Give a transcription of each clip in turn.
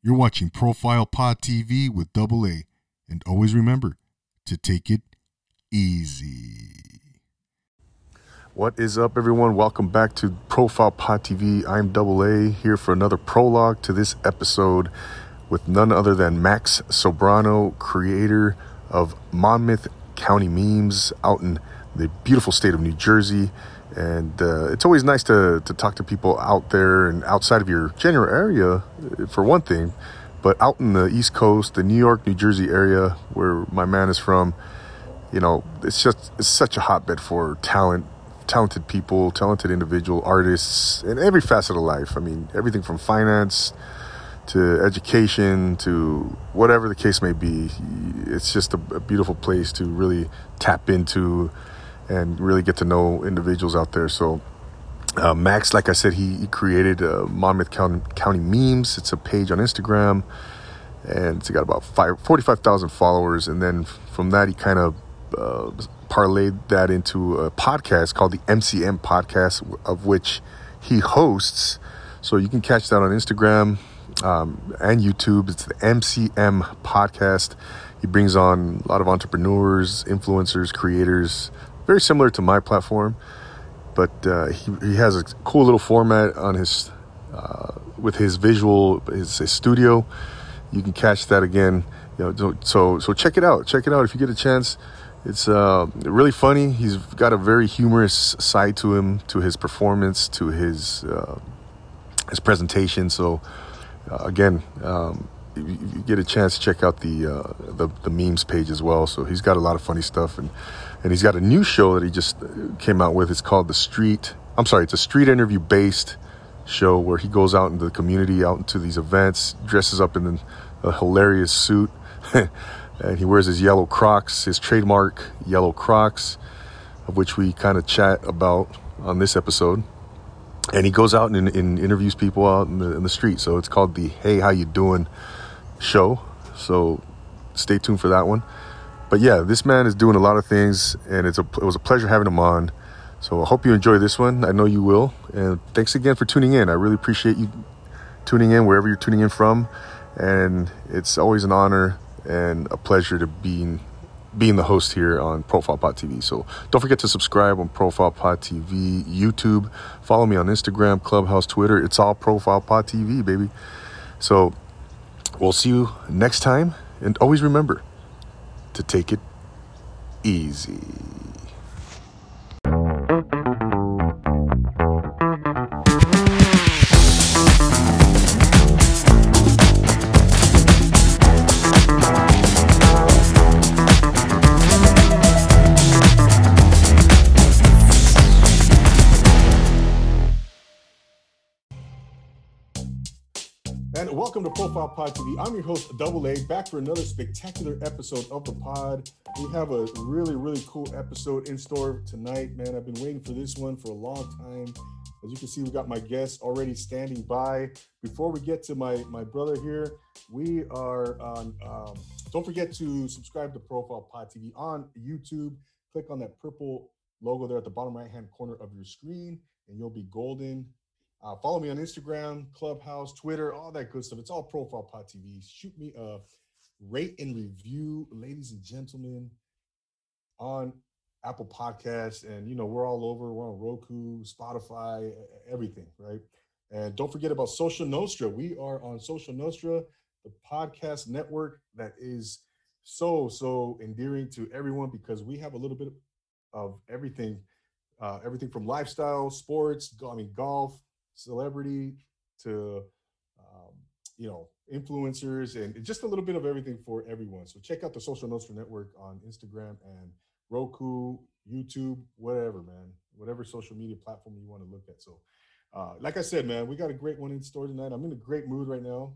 You're watching Profile Pod TV with Double A, and always remember to take it easy. What is up, everyone? Welcome back to Profile Pod TV. I'm Double A here for another prologue to this episode with none other than Max Sobrano, creator of Monmouth County Memes out in the beautiful state of New Jersey. And uh, it's always nice to, to talk to people out there and outside of your general area, uh, for one thing, but out in the East Coast, the New York, New Jersey area where my man is from, you know, it's just it's such a hotbed for talent, talented people, talented individual artists in every facet of life. I mean, everything from finance to education to whatever the case may be. It's just a, a beautiful place to really tap into and really get to know individuals out there. So, uh, Max, like I said, he, he created uh, Monmouth County, County Memes. It's a page on Instagram, and it's got about five, 45,000 followers. And then from that, he kind of uh, parlayed that into a podcast called the MCM Podcast, of which he hosts. So you can catch that on Instagram um, and YouTube. It's the MCM Podcast. He brings on a lot of entrepreneurs, influencers, creators, very similar to my platform, but uh, he, he has a cool little format on his uh, with his visual his, his, studio. You can catch that again. You know, so so check it out. Check it out if you get a chance. It's uh, really funny. He's got a very humorous side to him, to his performance, to his uh, his presentation. So uh, again, um, if you get a chance, to check out the, uh, the the memes page as well. So he's got a lot of funny stuff and and he's got a new show that he just came out with. It's called The Street. I'm sorry, it's a street interview based show where he goes out into the community, out into these events, dresses up in a hilarious suit, and he wears his yellow Crocs, his trademark yellow Crocs, of which we kind of chat about on this episode. And he goes out and, and interviews people out in the, in the street. So it's called the Hey How You Doing show. So stay tuned for that one but yeah, this man is doing a lot of things, and it's a it was a pleasure having him on. So I hope you enjoy this one. I know you will. And thanks again for tuning in. I really appreciate you tuning in wherever you're tuning in from. And it's always an honor and a pleasure to be being the host here on Profile Pod TV. So don't forget to subscribe on Profile Pod TV, YouTube. Follow me on Instagram, Clubhouse, Twitter. It's all Profile Pod TV, baby. So we'll see you next time. And always remember, to take it easy. Welcome to Profile Pod TV. I'm your host, Double A, back for another spectacular episode of the pod. We have a really, really cool episode in store tonight, man. I've been waiting for this one for a long time. As you can see, we got my guests already standing by. Before we get to my my brother here, we are on. Um, don't forget to subscribe to Profile Pod TV on YouTube. Click on that purple logo there at the bottom right hand corner of your screen, and you'll be golden uh, follow me on Instagram, Clubhouse, Twitter, all that good stuff. It's all Profile Pod TV. Shoot me a rate and review, ladies and gentlemen, on Apple Podcasts. And, you know, we're all over. We're on Roku, Spotify, everything, right? And don't forget about Social Nostra. We are on Social Nostra, the podcast network that is so, so endearing to everyone because we have a little bit of everything. Uh, everything from lifestyle, sports, I mean, golf, celebrity to um, you know influencers and just a little bit of everything for everyone. So check out the Social Nostra Network on Instagram and Roku, YouTube, whatever, man, whatever social media platform you want to look at. So, uh, like I said, man, we got a great one in store tonight. I'm in a great mood right now,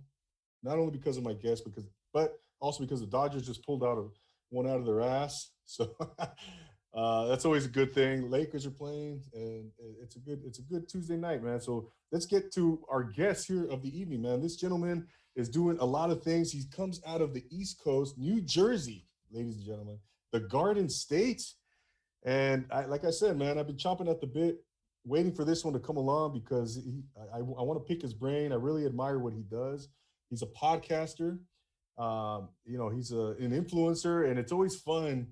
not only because of my guest, because but also because the Dodgers just pulled out of one out of their ass. So uh, that's always a good thing. Lakers are playing, and it's a good it's a good Tuesday night, man. So let's get to our guest here of the evening, man. This gentleman is doing a lot of things. He comes out of the East Coast, New Jersey, ladies and gentlemen, the Garden State. And I, like I said, man, I've been chomping at the bit, waiting for this one to come along because he, I, I, want to pick his brain. I really admire what he does. He's a podcaster. Um, you know, he's a, an influencer, and it's always fun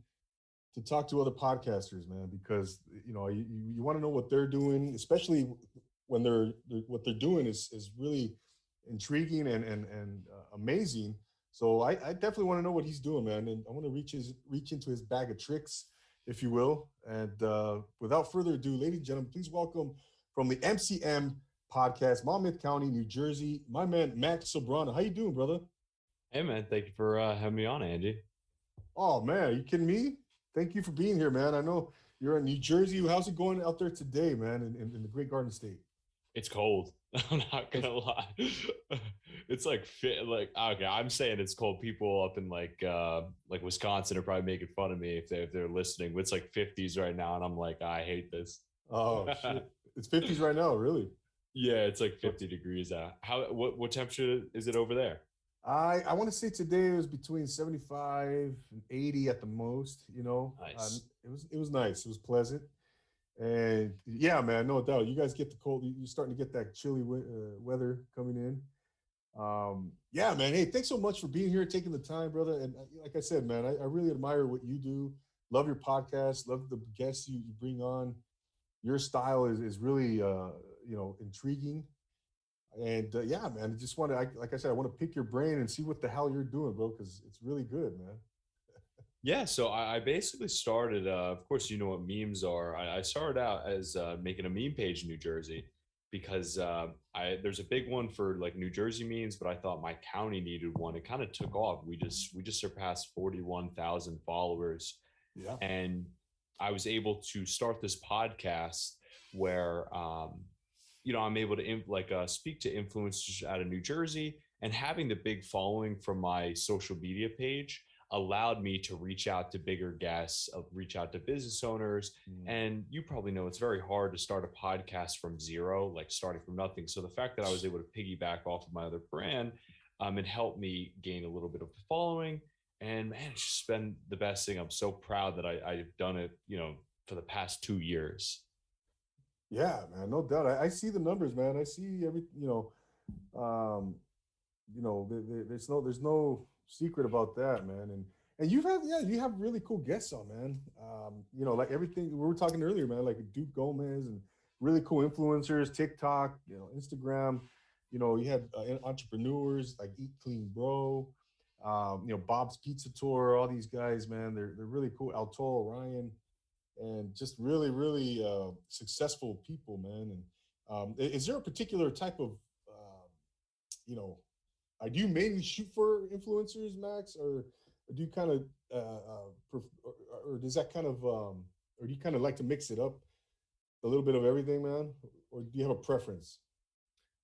to talk to other podcasters, man, because you know you, you want to know what they're doing, especially when they're, they're, what they're doing is is really intriguing and and and uh, amazing. So I, I definitely want to know what he's doing, man, and I want to reach his reach into his bag of tricks, if you will. And uh, without further ado, ladies and gentlemen, please welcome from the MCM podcast, Monmouth County, New Jersey, my man Max Sobrano. How you doing, brother? Hey, man. Thank you for uh, having me on, Andy. Oh man, are you kidding me? Thank you for being here, man. I know you're in New Jersey. How's it going out there today, man, in, in, in the Great Garden State? It's cold. I'm not gonna lie. it's like fit like okay, I'm saying it's cold. People up in like uh like Wisconsin are probably making fun of me if they if they're listening. But it's like 50s right now, and I'm like, I hate this. Oh shit. It's 50s right now, really. Yeah, it's like 50 degrees out. How what what temperature is it over there? I I want to say today it was between 75 and 80 at the most, you know. Nice. Um, it was it was nice. It was pleasant. And yeah, man, no doubt. You guys get the cold. You're starting to get that chilly uh, weather coming in. Um, yeah, man. Hey, thanks so much for being here, taking the time, brother. And uh, like I said, man, I, I really admire what you do. Love your podcast. Love the guests you, you bring on. Your style is is really uh, you know intriguing. And uh, yeah, man, I just want to, like I said, I want to pick your brain and see what the hell you're doing, bro, because it's really good, man. Yeah, so I, I basically started. Uh, of course, you know what memes are. I, I started out as uh, making a meme page in New Jersey because uh, I there's a big one for like New Jersey memes, but I thought my county needed one. It kind of took off. We just we just surpassed forty one thousand followers. Yeah, and I was able to start this podcast where um, you know I'm able to like uh, speak to influencers out of New Jersey, and having the big following from my social media page allowed me to reach out to bigger guests, uh, reach out to business owners. Mm. And you probably know it's very hard to start a podcast from zero, like starting from nothing. So the fact that I was able to piggyback off of my other brand um, and help me gain a little bit of following. And man, it's just been the best thing. I'm so proud that I, I've done it, you know, for the past two years. Yeah, man, no doubt. I, I see the numbers, man. I see every, you know, um, you know, there's no, there's no secret about that, man. And and you've had yeah, you have really cool guests on, man. Um, you know, like everything we were talking earlier, man, like Duke Gomez and really cool influencers, TikTok, you know, Instagram. You know, you had uh, entrepreneurs like Eat Clean Bro, um, you know, Bob's Pizza Tour, all these guys, man. They're they're really cool. El Toro Ryan, and just really, really uh, successful people, man. And um, is there a particular type of, uh, you know, uh, do you mainly shoot for influencers, Max, or, or do you kind of, uh, uh, or, or, does that kind of, um, or do you kind of like to mix it up, a little bit of everything, man, or do you have a preference?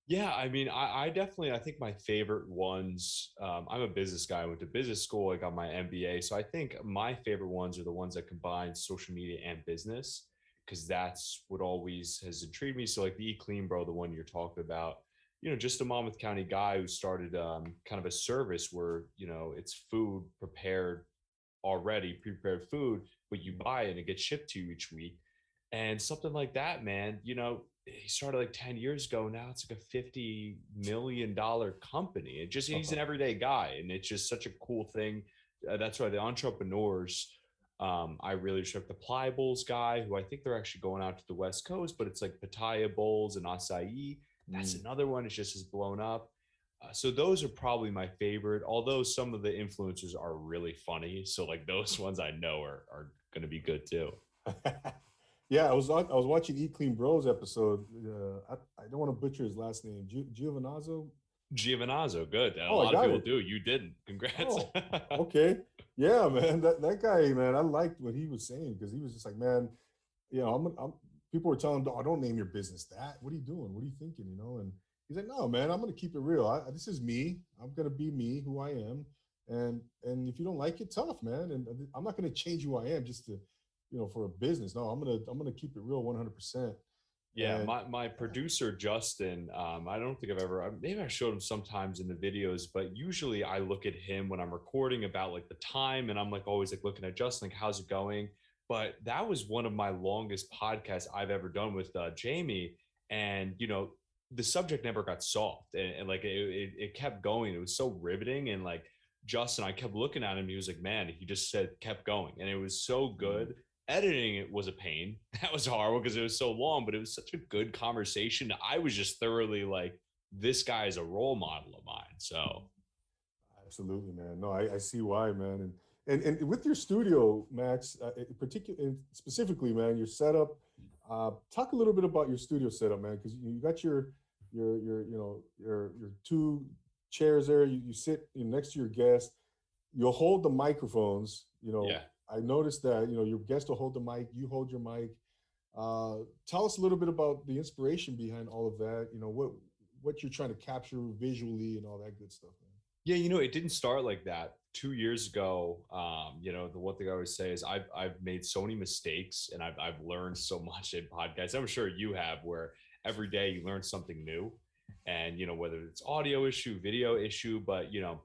Yeah, I mean, I, I definitely, I think my favorite ones. Um, I'm a business guy. I went to business school. I got my MBA, so I think my favorite ones are the ones that combine social media and business, because that's what always has intrigued me. So, like the Eat Clean Bro, the one you're talking about you know, just a Monmouth County guy who started um, kind of a service where, you know, it's food prepared already, prepared food, but you buy it and it gets shipped to you each week. And something like that, man, you know, he started like 10 years ago. Now it's like a $50 million company. It just, he's an uh-huh. everyday guy. And it's just such a cool thing. Uh, that's why the entrepreneurs, um, I really respect the Playa Bowls guy, who I think they're actually going out to the West Coast, but it's like pitaya Bowls and acai that's mm. another one. It's just as blown up. Uh, so those are probably my favorite. Although some of the influencers are really funny, so like those ones I know are are going to be good too. yeah, I was I was watching Eat Clean Bros episode. Uh, I, I don't want to butcher his last name. Giovanazzo. Giovanazzo, good. A oh, lot of people it. do. You didn't. Congrats. Oh, okay. Yeah, man. That that guy, man. I liked what he was saying because he was just like, man, you know, I'm, I'm people were telling him, "Oh, don't name your business that. What are you doing? What are you thinking?" You know, and he's like, "No, man, I'm going to keep it real. I, this is me. I'm going to be me, who I am, and and if you don't like it, tough, man. And I'm not going to change who I am just to, you know, for a business. No, I'm gonna I'm gonna keep it real, 100. percent yeah, my, my producer Justin, um, I don't think I've ever maybe I showed him sometimes in the videos, but usually I look at him when I'm recording about like the time, and I'm like always like looking at Justin, like how's it going? but that was one of my longest podcasts I've ever done with uh, Jamie. And, you know, the subject never got solved and, and like it, it, it kept going it was so riveting and like justin i kept looking at him he was like man he just said kept going and it was so good editing it was a pain. That was horrible because it was so long but it was such a good conversation i was just thoroughly like this guy is a role model of mine. So absolutely man. No i, I see why man. And and and with your studio max uh, particularly specifically man your setup uh, talk a little bit about your studio setup man because you got your your your you know your your two chairs there. You, you sit next to your guest. You'll hold the microphones you know yeah i noticed that you know your guest will hold the mic you hold your mic. Uh, tell us a little bit about the inspiration behind all of that you know what what you're trying to capture visually and all that good stuff man. yeah you know it didn't start like that. Two years ago um, you know the one thing i always say is i've i've made so many mistakes and i've, I've learned so much in podcasts. I'm sure you have where every day you learn something new. And you know whether it's audio issue video issue but you know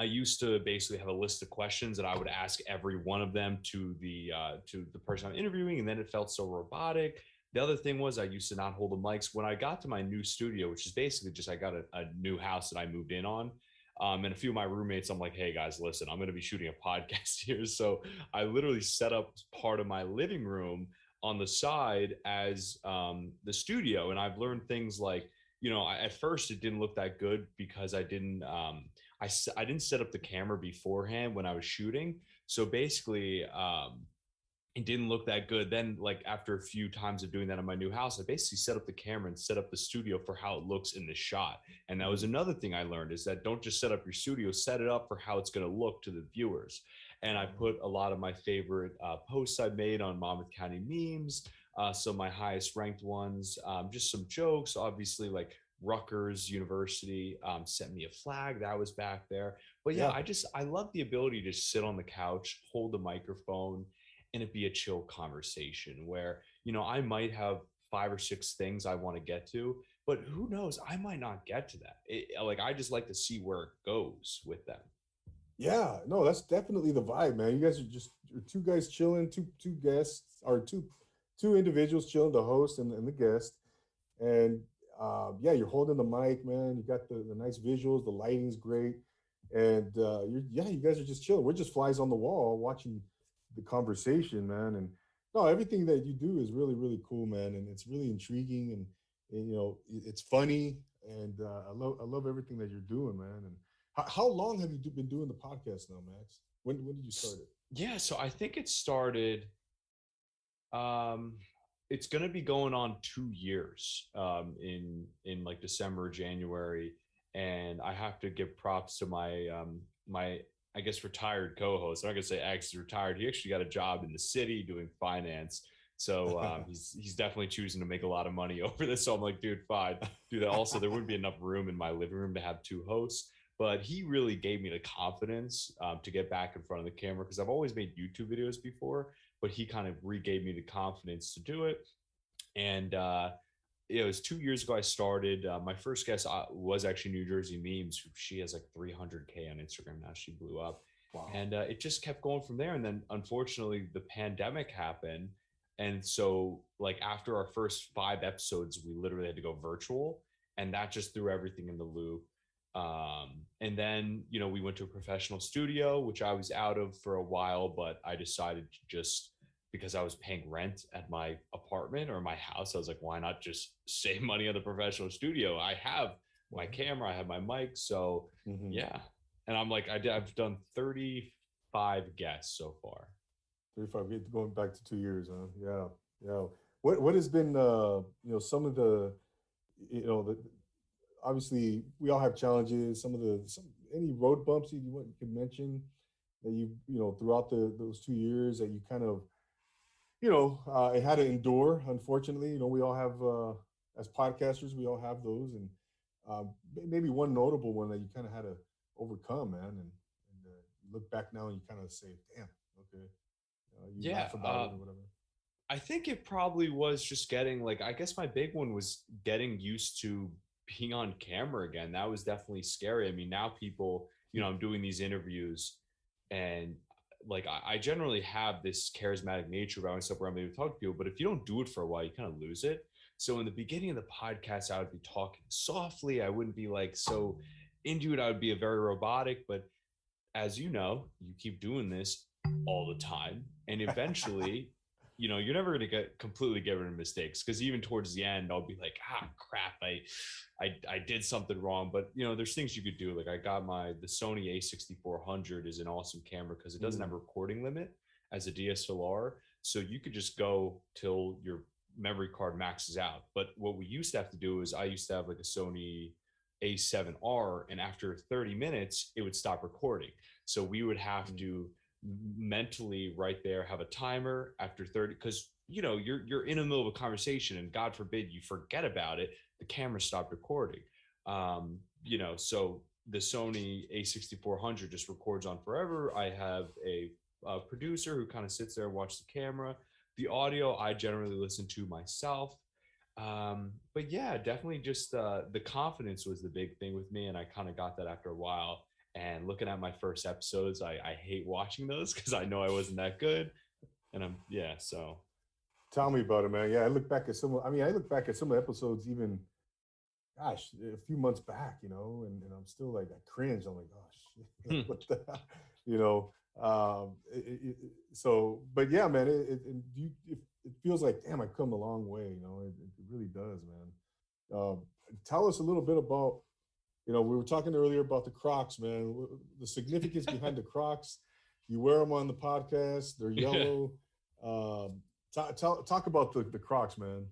i used to basically have a list of questions that i would ask every one of them to the uh, to the person i'm interviewing and then it felt so robotic the other thing was i used to not hold the mics when i got to my new studio which is basically just i got a, a new house that i moved in on um, and a few of my roommates, I'm like, hey guys, listen, I'm going to be shooting a podcast here. So I literally set up part of my living room on the side as um, the studio. And I've learned things like, you know, I, at first it didn't look that good because I didn't, um, I, I didn't set up the camera beforehand when I was shooting. So basically, um, it didn't look that good. Then, like after a few times of doing that in my new house, I basically set up the camera and set up the studio for how it looks in the shot. And that was another thing I learned is that don't just set up your studio, set it up for how it's going to look to the viewers and I put a lot of my favorite uh, posts I've made on Monmouth County memes. Uh, some of my highest ranked ones, um, just some jokes, obviously like Rutgers University um, sent me a flag that was back there. But yeah, yeah, I just I love the ability to sit on the couch, hold the microphone, and it be a chill conversation where you know I might have five or six things I want to get to, but who knows? I might not get to that. It, like I just like to see where it goes with them. Yeah, no, that's definitely the vibe, man. You guys are just two guys chilling, two two guests or two two individuals chilling, the host and, and the guest. And uh, yeah, you're holding the mic, man. You got the, the nice visuals, the lighting's great. And uh, you're yeah, you guys are just chilling. We're just flies on the wall watching the conversation, man. And no, everything that you do is really, really cool, man. And it's really intriguing and, and you know, it's funny. And uh, I love I love everything that you're doing, man. And how, how long have you been doing the podcast now, Max? When when did you start it? Yeah, so I think it started. Um, it's going to be going on two years um, in in like December, January, and I have to give props to my um, my I guess retired co-host. I'm not gonna say ex retired. He actually got a job in the city doing finance. So um, he's he's definitely choosing to make a lot of money over this. So I'm like, dude, fine, do that. Also, there wouldn't be enough room in my living room to have two hosts but he really gave me the confidence um, to get back in front of the camera because I've always made YouTube videos before, but he kind of regave me the confidence to do it. And uh, it was two years ago I started. Uh, my first guest uh, was actually New Jersey Memes. She has like 300K on Instagram now. She blew up. Wow. And uh, it just kept going from there. And then unfortunately, the pandemic happened. And so, like, after our first five episodes, we literally had to go virtual. And that just threw everything in the loop um, and then you know we went to a professional studio which i was out of for a while but i decided to just because i was paying rent at my apartment or my house i was like why not just save money on the professional studio? I have my camera i have my mic so mm-hmm. yeah. And i'm like I did, i've done 35 guests so far. 35 going back to two years huh? Yeah yeah. What what has been uh you know some of the you know the obviously we all have challenges. Some of the some, any road bumps you, want, you could mention that you you know throughout the those two years that you kind of you know uh, it had to endure. Unfortunately, you know we all have uh, as podcasters we all have those, and uh, maybe one notable one that you kind of had to overcome, man. And, and uh, look back now and you kind of say, "Damn, okay." Uh, you yeah, about it or whatever. I think it probably was just getting like I guess my big one was getting used to being on camera again that was definitely scary i mean now people you know i'm doing these interviews and like I, I generally have this charismatic nature about myself where i'm able to talk to people but if you don't do it for a while you kind of lose it So in the beginning of the podcast, I would be talking softly. I wouldn't be like so into it. I would be a very robotic, but as you know, you keep doing this all the time. And eventually, you know, you're never gonna get completely get rid of mistakes because even towards the end, I'll be like, ah crap, I I I did something wrong. But you know, there's things you could do. Like I got my the Sony A6400 is an awesome camera because it doesn't Mm. have a recording limit as a DSLR. So you could just go till your memory card maxes out. But what we used to have to do is I used to have like a Sony A7R, and after 30 minutes, it would stop recording. So we would have Mm. to mentally right there have a timer after 30 because you know you're you're in the middle of a conversation and god forbid you forget about it the camera stopped recording. Um you know so the sony a6400 just records on forever. I have a, a producer who kind of sits there and watches the camera. The audio i generally listen to myself. Um but yeah definitely just uh the confidence was the big thing with me and i kind of got that after a while and looking at my first episodes i i hate watching those because i know i wasn't that good and i'm yeah so Tell me about it, man. Yeah, I look back at some. I mean, I look back at some of the episodes, even, gosh, a few months back, you know, and, and I'm still like, I cringe. I'm like, oh shit, Hmm. what the, you know. Um, it, it, so, but yeah, man, it, it, you, it, it feels like, damn, I've come a long way. You know, it, it really does, man. Um, tell us a little bit about, you know, we were talking earlier about the Crocs, man. The significance behind the Crocs. You wear them on the podcast. They're Yeah. yellow. Um, talk, talk, talk about the, the Crocs, man.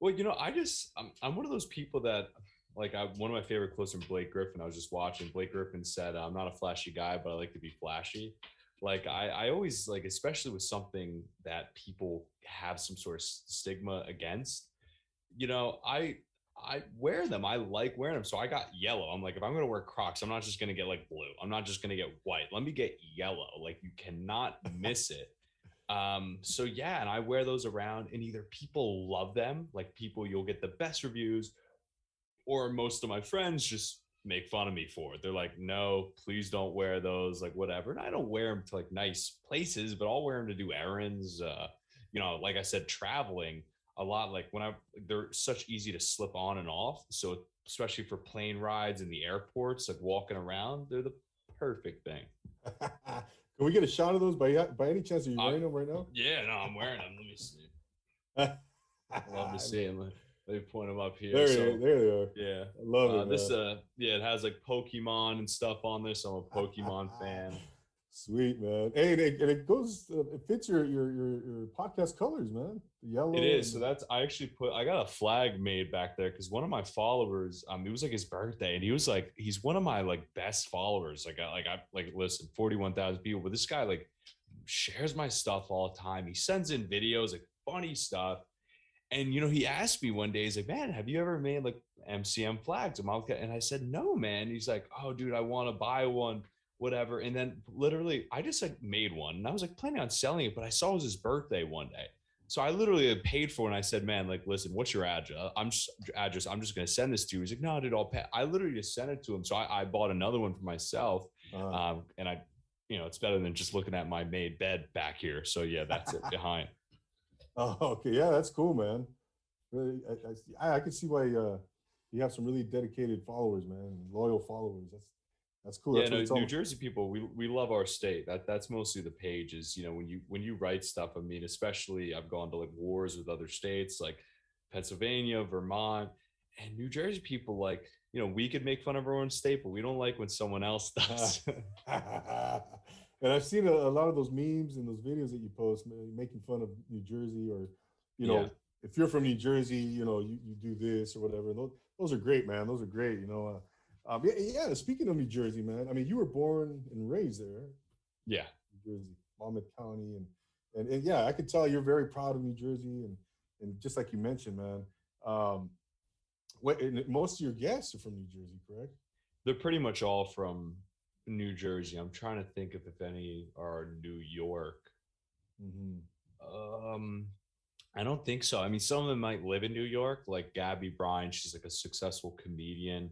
Well, you know, I just I'm, I'm one of those people that like I one of my favorite quotes from Blake Griffin. I was just watching. Blake Griffin said, "I'm not a flashy guy, but I like to be flashy." Like I I always like, especially with something that people have some sort of stigma against. You know, I I wear them. I like wearing them. So I got yellow. I'm like, if I'm gonna wear Crocs, I'm not just gonna get like blue. I'm not just gonna get white. Let me get yellow. Like you cannot miss it. Um, so yeah, and I wear those around, and either people love them, like people you'll get the best reviews, or most of my friends just make fun of me for it. They're like, no, please don't wear those, like whatever. And I don't wear them to like nice places, but I'll wear them to do errands. Uh, you know, like I said, traveling a lot. Like when I, they're such easy to slip on and off. So especially for plane rides in the airports, like walking around, they're the perfect thing. Can we get a shot of those by by any chance? Are you wearing them right now? Yeah, no, I'm wearing them. Let me see. Love to see them. Let me point them up here. There, So, they, there they are. yeah. I love Uh, it. this man. uh yeah, it has like Pokemon and stuff on this. I'm a Pokemon fan. Sweet man. Hey, and it, and it goes. Uh, it fits your, your your your podcast colors, man. The yellow. It is. So that's I actually put I got a flag made back there because one of my followers, um, it was like his birthday, and he was like, he's one of my like best followers. Like I like I like listen, 41,000 people, but this guy like shares my stuff all the time. He sends in videos, like funny stuff. And you know, he asked me one day, he's like, Man, have you ever made like MCM flags? And And I said, No, man. He's like, Oh, dude, I want to buy one, whatever. And then literally, I just like made one and I was like planning on selling it, but I saw it was his birthday one day. So I literally paid for it and I said, Man, like, listen, what's your address? I'm just address. I'm just gonna send this to you. He's like, No, dude, I'll pay. I literally just sent it to him. So I, I bought another one for myself. uh, Um, and I, you know, it's better than just looking at my made bed back here. So yeah, that's it behind. oh, okay. Yeah, that's cool, man. Really, I, I, I, I can see why uh, you have some really dedicated followers, man. Loyal followers. That's that's cool. yeah, That's no, New Jersey people, we we love our state. That that's mostly the page is, you know, when you when you write stuff, I mean, especially I've gone to like wars with other states like Pennsylvania, Vermont, and New Jersey people like, you know, we could make fun of our own state, but we don't like when someone else does. and I've seen a, a lot of those memes and those videos that you post making fun of New Jersey or, you know, Yeah. if you're from New Jersey, you know, you, you do this or whatever. Those, those are great, man. Those are great. You know, uh, um, yeah, yeah. Speaking of New Jersey, man, I mean, you were born and raised there, yeah. New Jersey, Monmouth County, and, and and yeah, I can tell you're very proud of New Jersey, and and just like you mentioned, man. Um, what, most of your guests are from New Jersey, correct? They're pretty much all from New Jersey. I'm trying to think of if any are New York. Mm-hmm. Um, I don't think so. I mean, some of them might live in New York, like Gabby Bryan. She's like a successful comedian.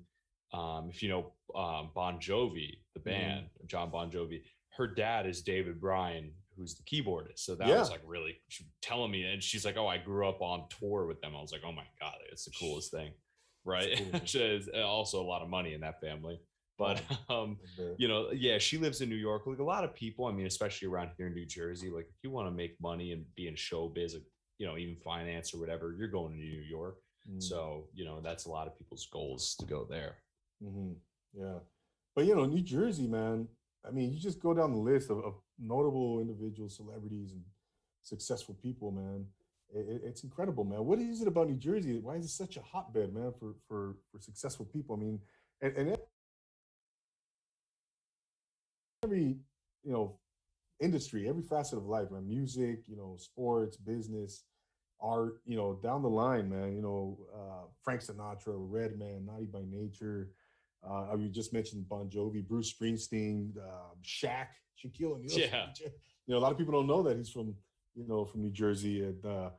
Um, if you know um, Bon Jovi, the Mhm. band, John Bon Jovi, her dad is David Bryan, who's the keyboardist. So that Yeah. was like really telling me. And she's like, "Oh, I grew up on tour with them." I was like, "Oh my god, it's the coolest thing." Right. Which is also a lot of money in that family. But um, The- you know, yeah, she lives in New York. Like a lot of people, I mean, especially around here in New Jersey, like if you want to make money and be in showbiz, like, you know, even finance or whatever, you're going to New York. Mm. So, you know, that's a lot of people's goals to go there. Hmm Yeah, but you know, New Jersey, man. I mean, you just go down the list of, of notable individuals, celebrities, and successful people, man. It- it's incredible, man. What is it about New Jersey? Why is it such a hotbed, man, for for for successful people? I mean, and, and every you know industry, every facet of life, man. Music, you know, sports, business, art. You know, down the line, man. You know, uh, Frank Sinatra, Redman, Naughty by Nature. Uh, you just mentioned Bon Jovi, Bruce Springsteen, um, Shaq, Shaquille O'Neal. Yeah. You know, a lot of people don't know that he's from, you know, from New Jersey. And, uh,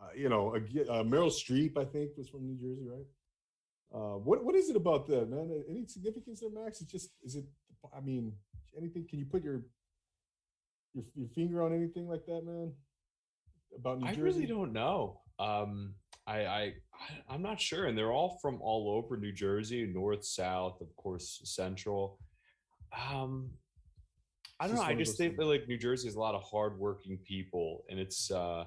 uh, you know, uh, Meryl Streep, I think, was from New Jersey, right? Uh, what what is it about that, man? Any significance there, Max? It's just, is it? I mean, anything? Can you put your your, your finger on anything like that, man? About New I Jersey? I really don't know. Um, I, I, I, I'm not sure. And they're all from all over New Jersey, north, south, of course, central. Um, I don't know. I just think that like New Jersey is a lot of hardworking people, and it's uh,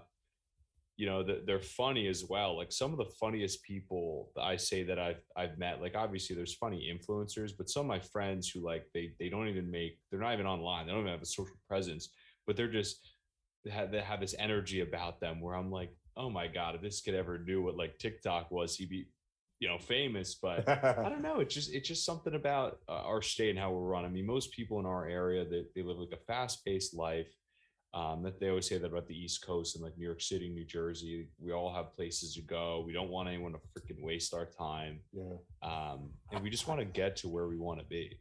you know, that they're funny as well. Like some of the funniest people that I say that I've I've met. Like obviously there's funny influencers, but some of my friends who like they they don't even make they're not even online. They don't even have a social presence, but they're just they have, they have this energy about them where I'm like, oh my god, if this kid ever knew what like TikTok was, he'd be, you know, famous. But I don't know. It's just it's just something about uh, our state and how we're run. I mean, most people in our area that they, live like a fast paced life. Um, that they always say that about the East Coast and like New York City, New Jersey. We all have places to go. We don't want anyone to freaking waste our time, yeah. um, and we just want to get to where we want to be.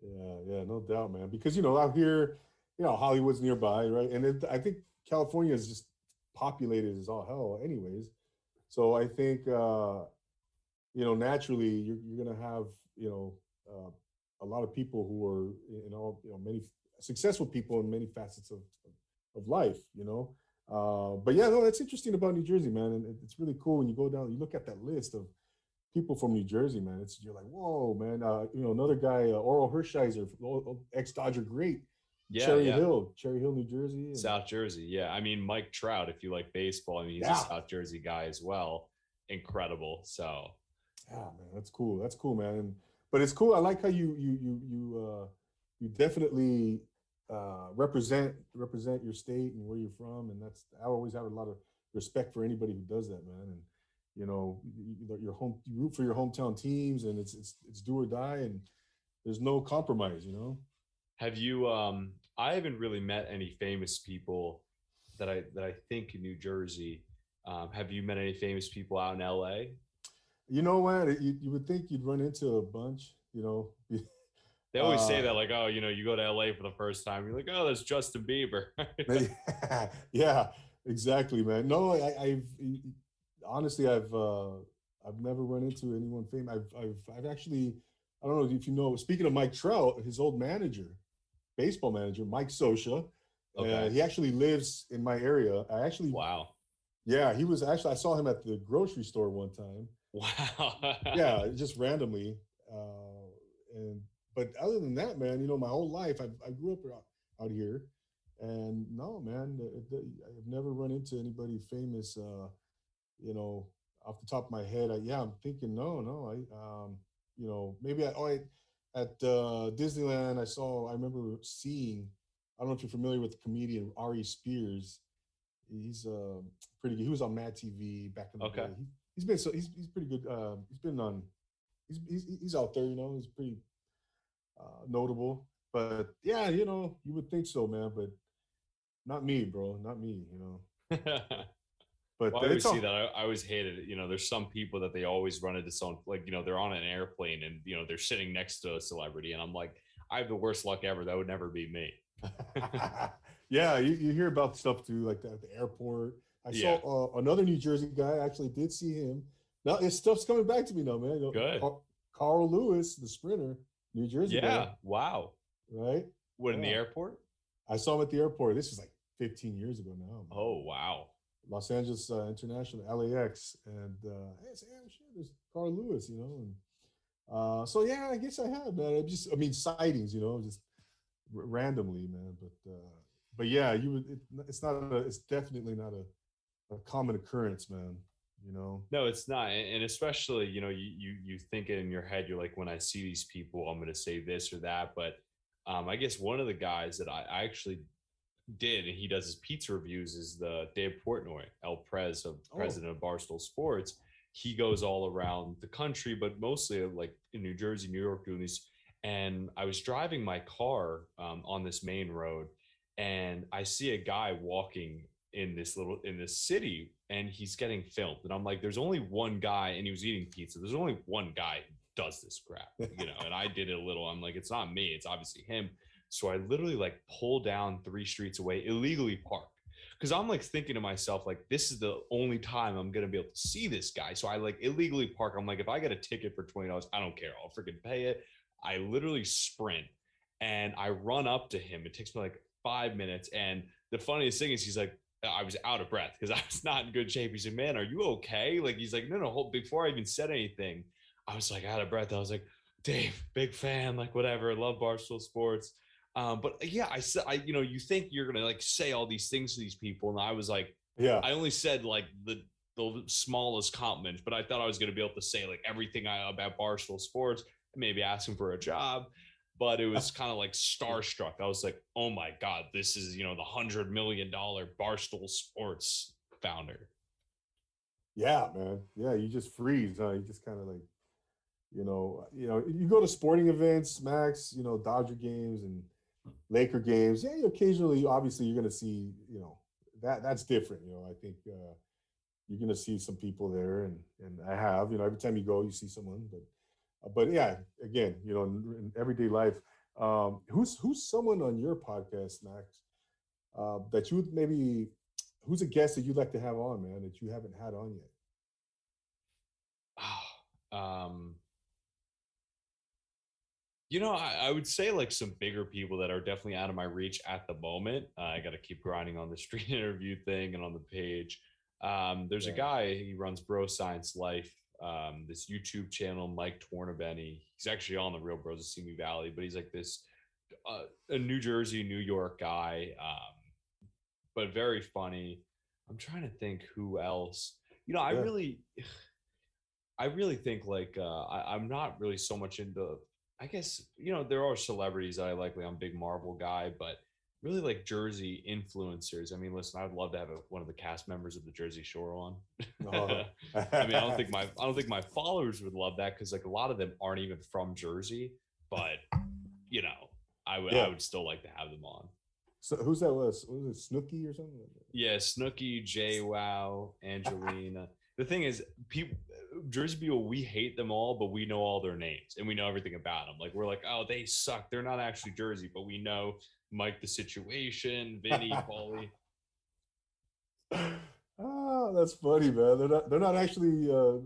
Yeah, yeah, no doubt, man. Because you know, out here, you know, Hollywood's nearby, right? And it, I think California is just populated as all hell, anyways. So I think, uh, you know, naturally, you're you're gonna have, you know, uh, a lot of people who are, in all, you know, many successful people in many facets of of life, you know. Uh, but yeah, no, that's interesting about New Jersey, man, and it's really cool when you go down, you look at that list of people from New Jersey, man. It's you're like, whoa, man. Uh, you know, another guy, uh, Orel Hershiser, ex Dodger great, Yeah, Cherry yeah. Hill, Cherry Hill, New Jersey. and- South Jersey, yeah. I mean, Mike Trout, if you like baseball, I mean, he's Yeah. a South Jersey guy as well. Incredible. So Yeah, man, that's cool. That's cool, man. And, but it's cool. I like how you you you you uh, you definitely uh, represent represent your state and where you're from, and that's I always have a lot of respect for anybody who does that, man. And you know, you, you- your home you root for your hometown teams, and it's it's it's do or die, and there's no compromise. You know. Have you um I haven't really met any famous people that I that I think in New Jersey. Um, have you met any famous people out in LA? You know what? You, you would think you'd run into a bunch, you know. They always say Uh, that, like, oh, you know, you go to LA for the first time, you're like, oh, that's Justin Bieber. yeah, exactly, man. No, I, I've honestly, I've uh, I've never run into anyone famous. I've I've I've actually, I don't know if you know. Speaking of Mike Trout, his old manager, baseball manager, Mike Scioscia. Okay. Uh, he actually lives in my area. I actually, wow. yeah, he was actually. I saw him at the grocery store one time. Wow. yeah, just randomly. Uh, and but other than that, man, you know, my whole life I I grew up out, out here, and no, man, I've never run into anybody famous. Uh, you know, off the top of my head, I, yeah, I'm thinking no, no, I um, you know, maybe I, oh, I at uh, Disneyland I saw. I remember seeing. I don't know if you're familiar with the comedian Aries Spears. He's uh, pretty good. He was on Mad TV back in the Okay. day. He, he's been so he's he's pretty good. Uh, he's been on. He's he's he's out there. You know, he's pretty uh, notable. But yeah, you know, you would think so, man. But not me, bro. Not me. You know. But Well, I always all, see that. I, I always hated it. You know, there's some people that they always run into someone like, you know, they're on an airplane and, you know, they're sitting next to a celebrity. And I'm like, I have the worst luck ever. That would never be me. yeah, you, you hear about stuff too, like that at the airport. I Yeah. saw uh, another New Jersey guy. I actually did see him. Now his stuff's coming back to me now, man. Good. Car- Carl Lewis, the sprinter, New Jersey Yeah. guy, Wow. right? What in the airport? I saw him at the airport. This was like 15 years ago now. man. Oh wow. Los Angeles uh, International, LAX, and uh, hey, yeah, sure, there's Carl Lewis, you know, and uh, so yeah, I guess I have, man. I just, I mean, sightings, you know, just r- randomly, man. But uh, but yeah, you. It, it's not. A, it's definitely not a, a common occurrence, man. You know. No, it's not, and and especially you know you you you think in your head. You're like, when I see these people, I'm going to say this or that. But um, I guess one of the guys that I, I actually did, and he does his pizza reviews, is the Dave Portnoy, El Prez of Oh. president of Barstool Sports. He goes all around the country, but mostly like in New Jersey, New York, doing these. And I was driving my car um, on this main road, and I see a guy walking in this little in this city and he's getting filmed and i'm like there's only one guy and he was eating pizza there's only one guy who does this crap you know and i did it a little i'm like it's not me it's obviously him so i literally like pull down three streets away illegally park because i'm like thinking to myself like this is the only time i'm gonna be able to see this guy so i like illegally park i'm like if i get a ticket for $20 i don't care i'll freaking pay it i literally sprint and i run up to him it takes me like five minutes and the funniest thing is he's like I was out of breath because I was not in good shape. He said, "Man, are you okay?" Like he's like, "No, no." Hold, before I even said anything, I was like out of breath. I was like, "Dave, big fan, like whatever. Love Barstool Sports." Um, but yeah, I said, I you know, you think you're gonna like say all these things to these people, and I was like, Yeah. I only said like the the smallest compliments, but I thought I was gonna be able to say like everything I about Barstool Sports, maybe ask him for a job. But it was kind of like starstruck. I was like, "Oh my god, this is you know the hundred million dollar Barstool Sports founder." Yeah, man. Yeah, you just freeze, huh? You just kind of like, you know, you know, you go to sporting events, Max, you know, Dodger games and Laker games. Yeah, occasionally, obviously, you're gonna see, you know, that that's different. You know, I think uh, you're gonna see some people there, and and I have, you know, every time you go, you see someone. But uh, but yeah, again, you know, in, in everyday life, um, who's who's someone on your podcast, Max, uh, that you would maybe who's a guest that you'd like to have on, man, that you haven't had on yet? um, you know, I, I would say like some bigger people that are definitely out of my reach at the moment. Uh, I got to keep grinding on the street interview thing and on the page. Um, there's a guy he runs Bro Science Life, um, this YouTube channel, Mike Tornabene. He's actually on the Real Bros of Simi Valley, but he's like this uh, a New Jersey, New York guy, um, but very funny. I'm trying to think who else. You know, I Yeah. really, I really think like uh, I, I'm not really so much into. I guess you know there are celebrities that I like. Like I'm a big Marvel guy, but really like Jersey influencers. I mean, listen, I'd love to have a, one of the cast members of the Jersey Shore on. Uh-huh. I mean, I don't think my I don't think my followers would love that because like a lot of them aren't even from Jersey, but you know, I would Yeah. I would still like to have them on. So who's that was? Was it Snooki or something? Yeah, Snooki, Jay Wow, Angelina. the thing is, people Jersey people, we hate them all, but we know all their names and we know everything about them. Like we're like, oh, they suck. They're not actually Jersey, but we know Mike the Situation, Vinny, Pauly. Ah, that's funny, man. They're not. They're not actually uh,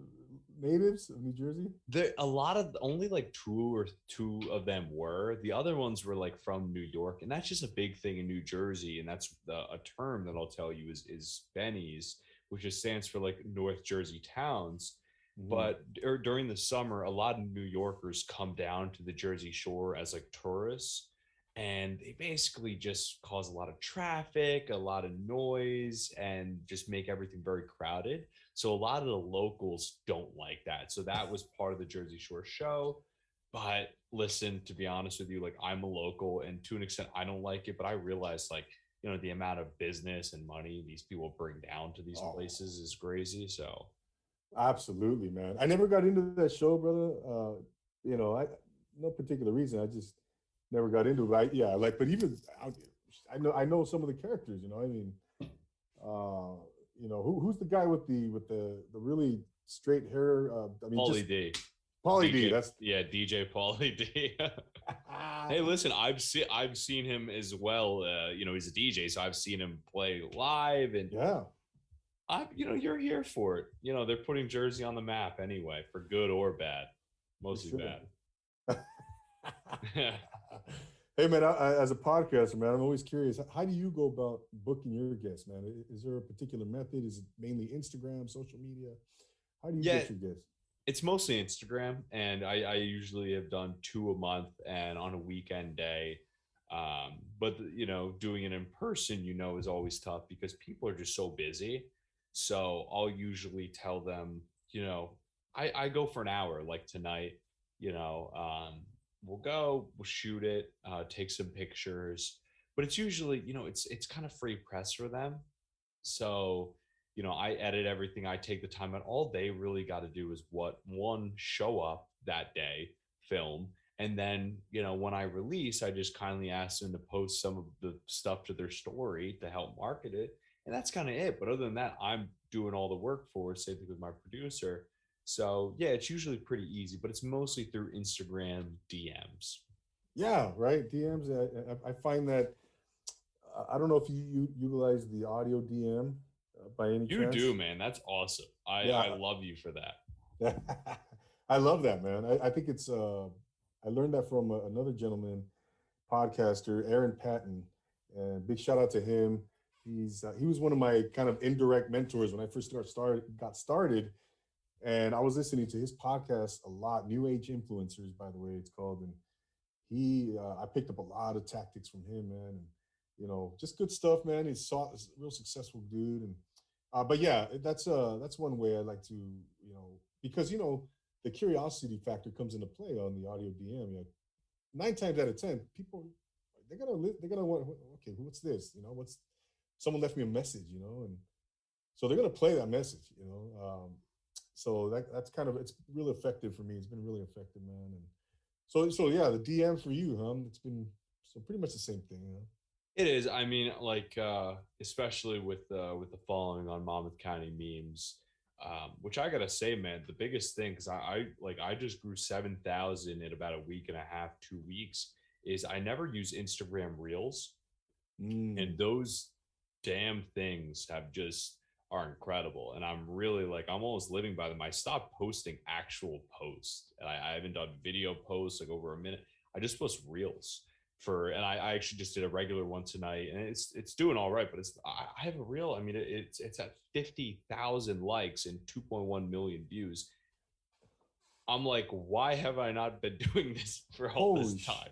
natives of New Jersey. There a lot of only like two or two of them were. The other ones were like from New York, and that's just a big thing in New Jersey. And that's the, a term that I'll tell you is is Bennies, which just stands for like North Jersey towns. Mhm. But dur- during the summer, a lot of New Yorkers come down to the Jersey Shore as like tourists, and they basically just cause a lot of traffic, a lot of noise, and just make everything very crowded. So a lot of the locals don't like that. So that was part of the Jersey Shore show. But listen, to be honest with you, like I'm a local, and to an extent, I don't like it. But I realize, like, you know, the amount of business and money these people bring down to these Oh. places is crazy. So Absolutely, man. I never got into that show, brother. Uh, you know, I no particular reason. I just never got into it. But I, yeah, like, but even I, I know I know some of the characters. You know, I mean, uh, you know, who who's the guy with the with the the really straight hair? Uh, I mean, Pauly D. Pauly D. That's yeah, DJ Pauly D. hey, listen, I've seen I've seen him as well. Uh, you know, he's a DJ, so I've seen him play live, and yeah. I, you know, you're here for it. You know, they're putting Jersey on the map anyway, for good or bad. Mostly sure. bad. hey, Hey man, I, I, as a podcaster, man, I'm always curious. How do you go about booking your guests, man? Is there a particular method? Is it mainly Instagram, social media? How do you Yeah. get your guests? It's mostly Instagram, and I, I usually have done two a month and on a weekend day. Um, but you know, doing it in person, you know, is always tough because people are just so busy. So I'll usually tell them, you know, I, I go for an hour, like tonight. You know, um, we'll go, we'll shoot it, uh, take some pictures, but it's usually, you know, it's it's kind of free press for them. So you know, I edit everything, I take the time, and all they really got to do is what one show up that day, film, and then you know when I release, I just kindly ask them to post some of the stuff to their story to help market it, and that's kind of it. But other than that, I'm doing all the work for same thing with my producer. So yeah, it's usually pretty easy, but it's mostly through Instagram DMs. Yeah, right. DMs. I, I- find that I don't know if you, you utilize the audio DM uh, by any You chance. You do, man. That's awesome. I, Yeah. I love you for that. I love that, man. I, I think it's. Uh, I learned that from uh, another gentleman, podcaster Aaron Patton. And big shout out to him. He's uh, he was one of my kind of indirect mentors when I first start started got started, and I was listening to his podcast a lot. New Age Influencers, by the way, it's called. And he, uh, I picked up a lot of tactics from him, man. And you know, just good stuff, man. He's a real successful dude, and uh, but yeah, that's uh that's one way I like to you know because you know the curiosity factor comes into play on the audio DM. Yeah, nine times out of ten, people they're gonna they're gonna want okay, what's this? You know, what's someone left me a message, you know, and so they're gonna play that message, you know. Um, so that that's kind of it's really effective for me. It's been really effective, man. And so so yeah, the DM for you, huh? It's been so pretty much the same thing, you know. It is. I mean, like uh, especially with uh, with the following on Monmouth County memes, um, which I gotta say, man, the biggest thing because I, I like I just grew seven thousand in about a week and a half, two weeks. Is I never use Instagram Reels, Mm. and those damn things have just are incredible. And I'm really like I'm almost living by them. I stopped posting actual posts, and I, I haven't done video posts like over a minute. I just post Reels for and I, I actually just did a regular one tonight and it's it's doing all right but it's i, I have a reel i mean it, it's it's at 50000 likes and 2.1 million views i'm like why have i not been doing this for all Holy this time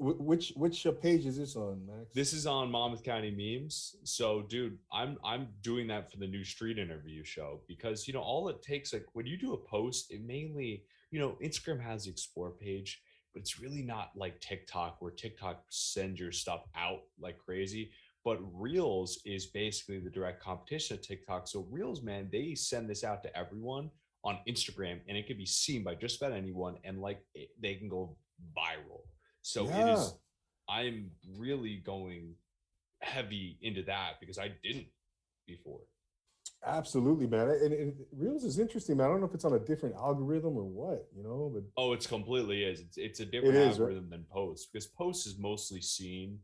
which which page is this on, Max? this is on monmouth county memes so dude i'm i'm doing that for the new street interview show because you know all it takes like when you do a post it mainly you know instagram has the explore page but it's really not like TikTok where TikTok sends your stuff out like crazy. But Reels is basically the direct competition of TikTok. So Reels, man, they send this out to everyone on Instagram and it can be seen by just about anyone and like it, they can go viral. So it Yeah. is I'm really going heavy into that because I didn't before. Absolutely, man. And, and Reels is interesting, man. I don't know if it's on a different algorithm or what, you know, but Oh, it's completely is. It's it's a different is, right? algorithm than post because post is mostly seen,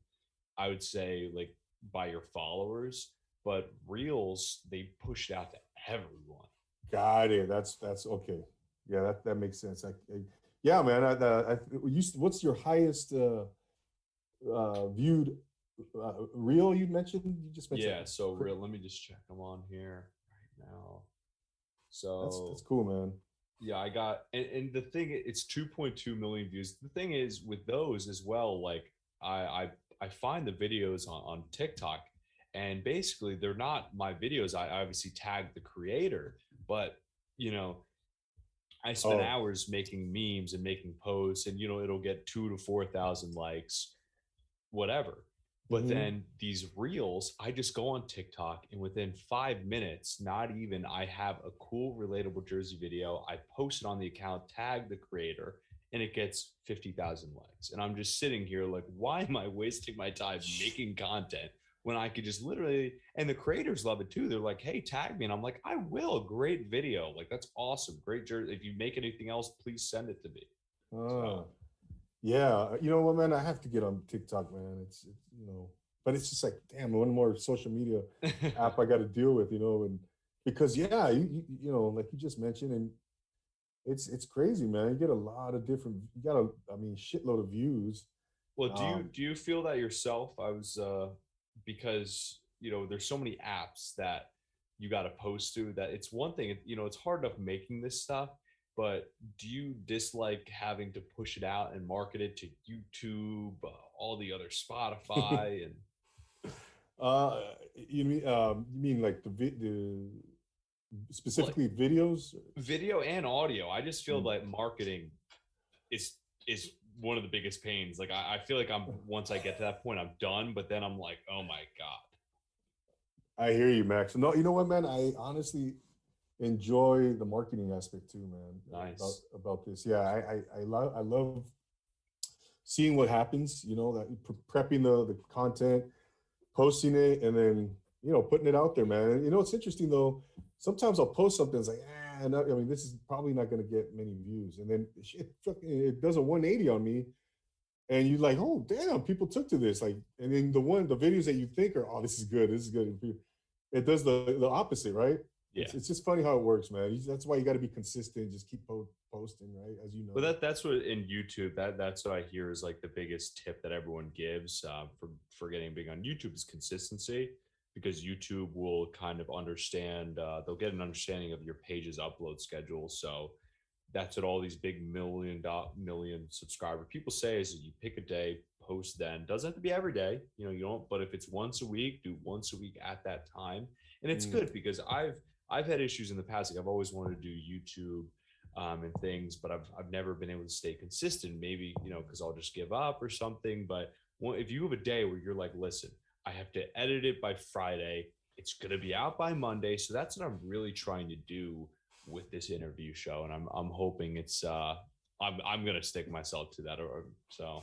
I would say, like by your followers, but reels they push it out to everyone. got it. That's that's okay. Yeah, that, that makes sense. I, I- yeah, man. I, I, I, you, what's your highest uh, uh, viewed uh, reel you mentioned? You just mentioned. Yeah, so real. Let me just check them on here right now. So That's that's cool, man. yeah i got and, and the thing it's 2.2 million views the thing is with those as well like i i, I find the videos on, on tiktok and basically they're not my videos i obviously tag the creator but you know i spend Oh. hours making memes and making posts and you know it'll get two to four thousand likes whatever but Mhm. then these reels, I just go on TikTok and within five minutes, not even, I have a cool, relatable jersey video. I post it on the account, tag the creator, and it gets 50,000 likes. And I'm just sitting here like, why am I wasting my time making content when I could just literally, and the creators love it too. They're like, hey, tag me. And I'm like, I will. Great video. Like, that's awesome. Great jersey. If you make anything else, please send it to me. Ah, yeah, you know what, man? I have to get on TikTok, man. It's, it's you know, but it's just like, damn, one more social media app I got to deal with, you know, and because yeah, you, you you know, like you just mentioned, and it's it's crazy, man. You get a lot of different, you got a, I mean, shitload of views, Well, do you Um, do you feel that yourself? I was uh because you know there's so many apps that you got to post to that it's one thing you know it's hard enough making this stuff but do you dislike having to push it out and market it to youtube uh, all the other spotify and Uh, you mean um, you mean like the vi- the specifically videos? video and audio i just feel Mm. like marketing is is one of the biggest pains like I, I feel like i'm once i get to that point i'm done but then i'm like oh my god I hear you, Max. No, you know what, man? I honestly enjoy the marketing aspect too, man. Nice. About, about this, yeah. I I, I love I love seeing what happens. You know, that prepping the the content, posting it, and then you know putting it out there, man. And, you know, it's interesting though. Sometimes I'll post something. It's like, ah, no, I mean, this is probably not going to get many views, and then it it does a 180 on me. And you're like, oh damn, people took to this. Like, and then the one, the videos that you think are, oh, this is good, this is good. It does the the opposite, right? yeah It's, it's just funny how it works, man. That's why you got to be consistent. Just keep po- posting, right? As you know. But that that's what in YouTube that that's what I hear is like the biggest tip that everyone gives uh, for for getting big on YouTube is consistency because YouTube will kind of understand uh, they'll get an understanding of your page's upload schedule. So that's what all these big million dot million subscriber people say is that you pick a day, post then. Doesn't have to be every day, you know. You don't, but if it's once a week, do once a week at that time, and it's Mm. good because I've I've had issues in the past. Like I've always wanted to do YouTube um, and things, but I've I've never been able to stay consistent. Maybe you know because I'll just give up or something. But if you have a day where you're like, listen, I have to edit it by Friday. It's gonna be out by Monday, so that's what I'm really trying to do with this interview show, and I'm I'm hoping it's uh I'm I'm gonna stick myself to that. Or so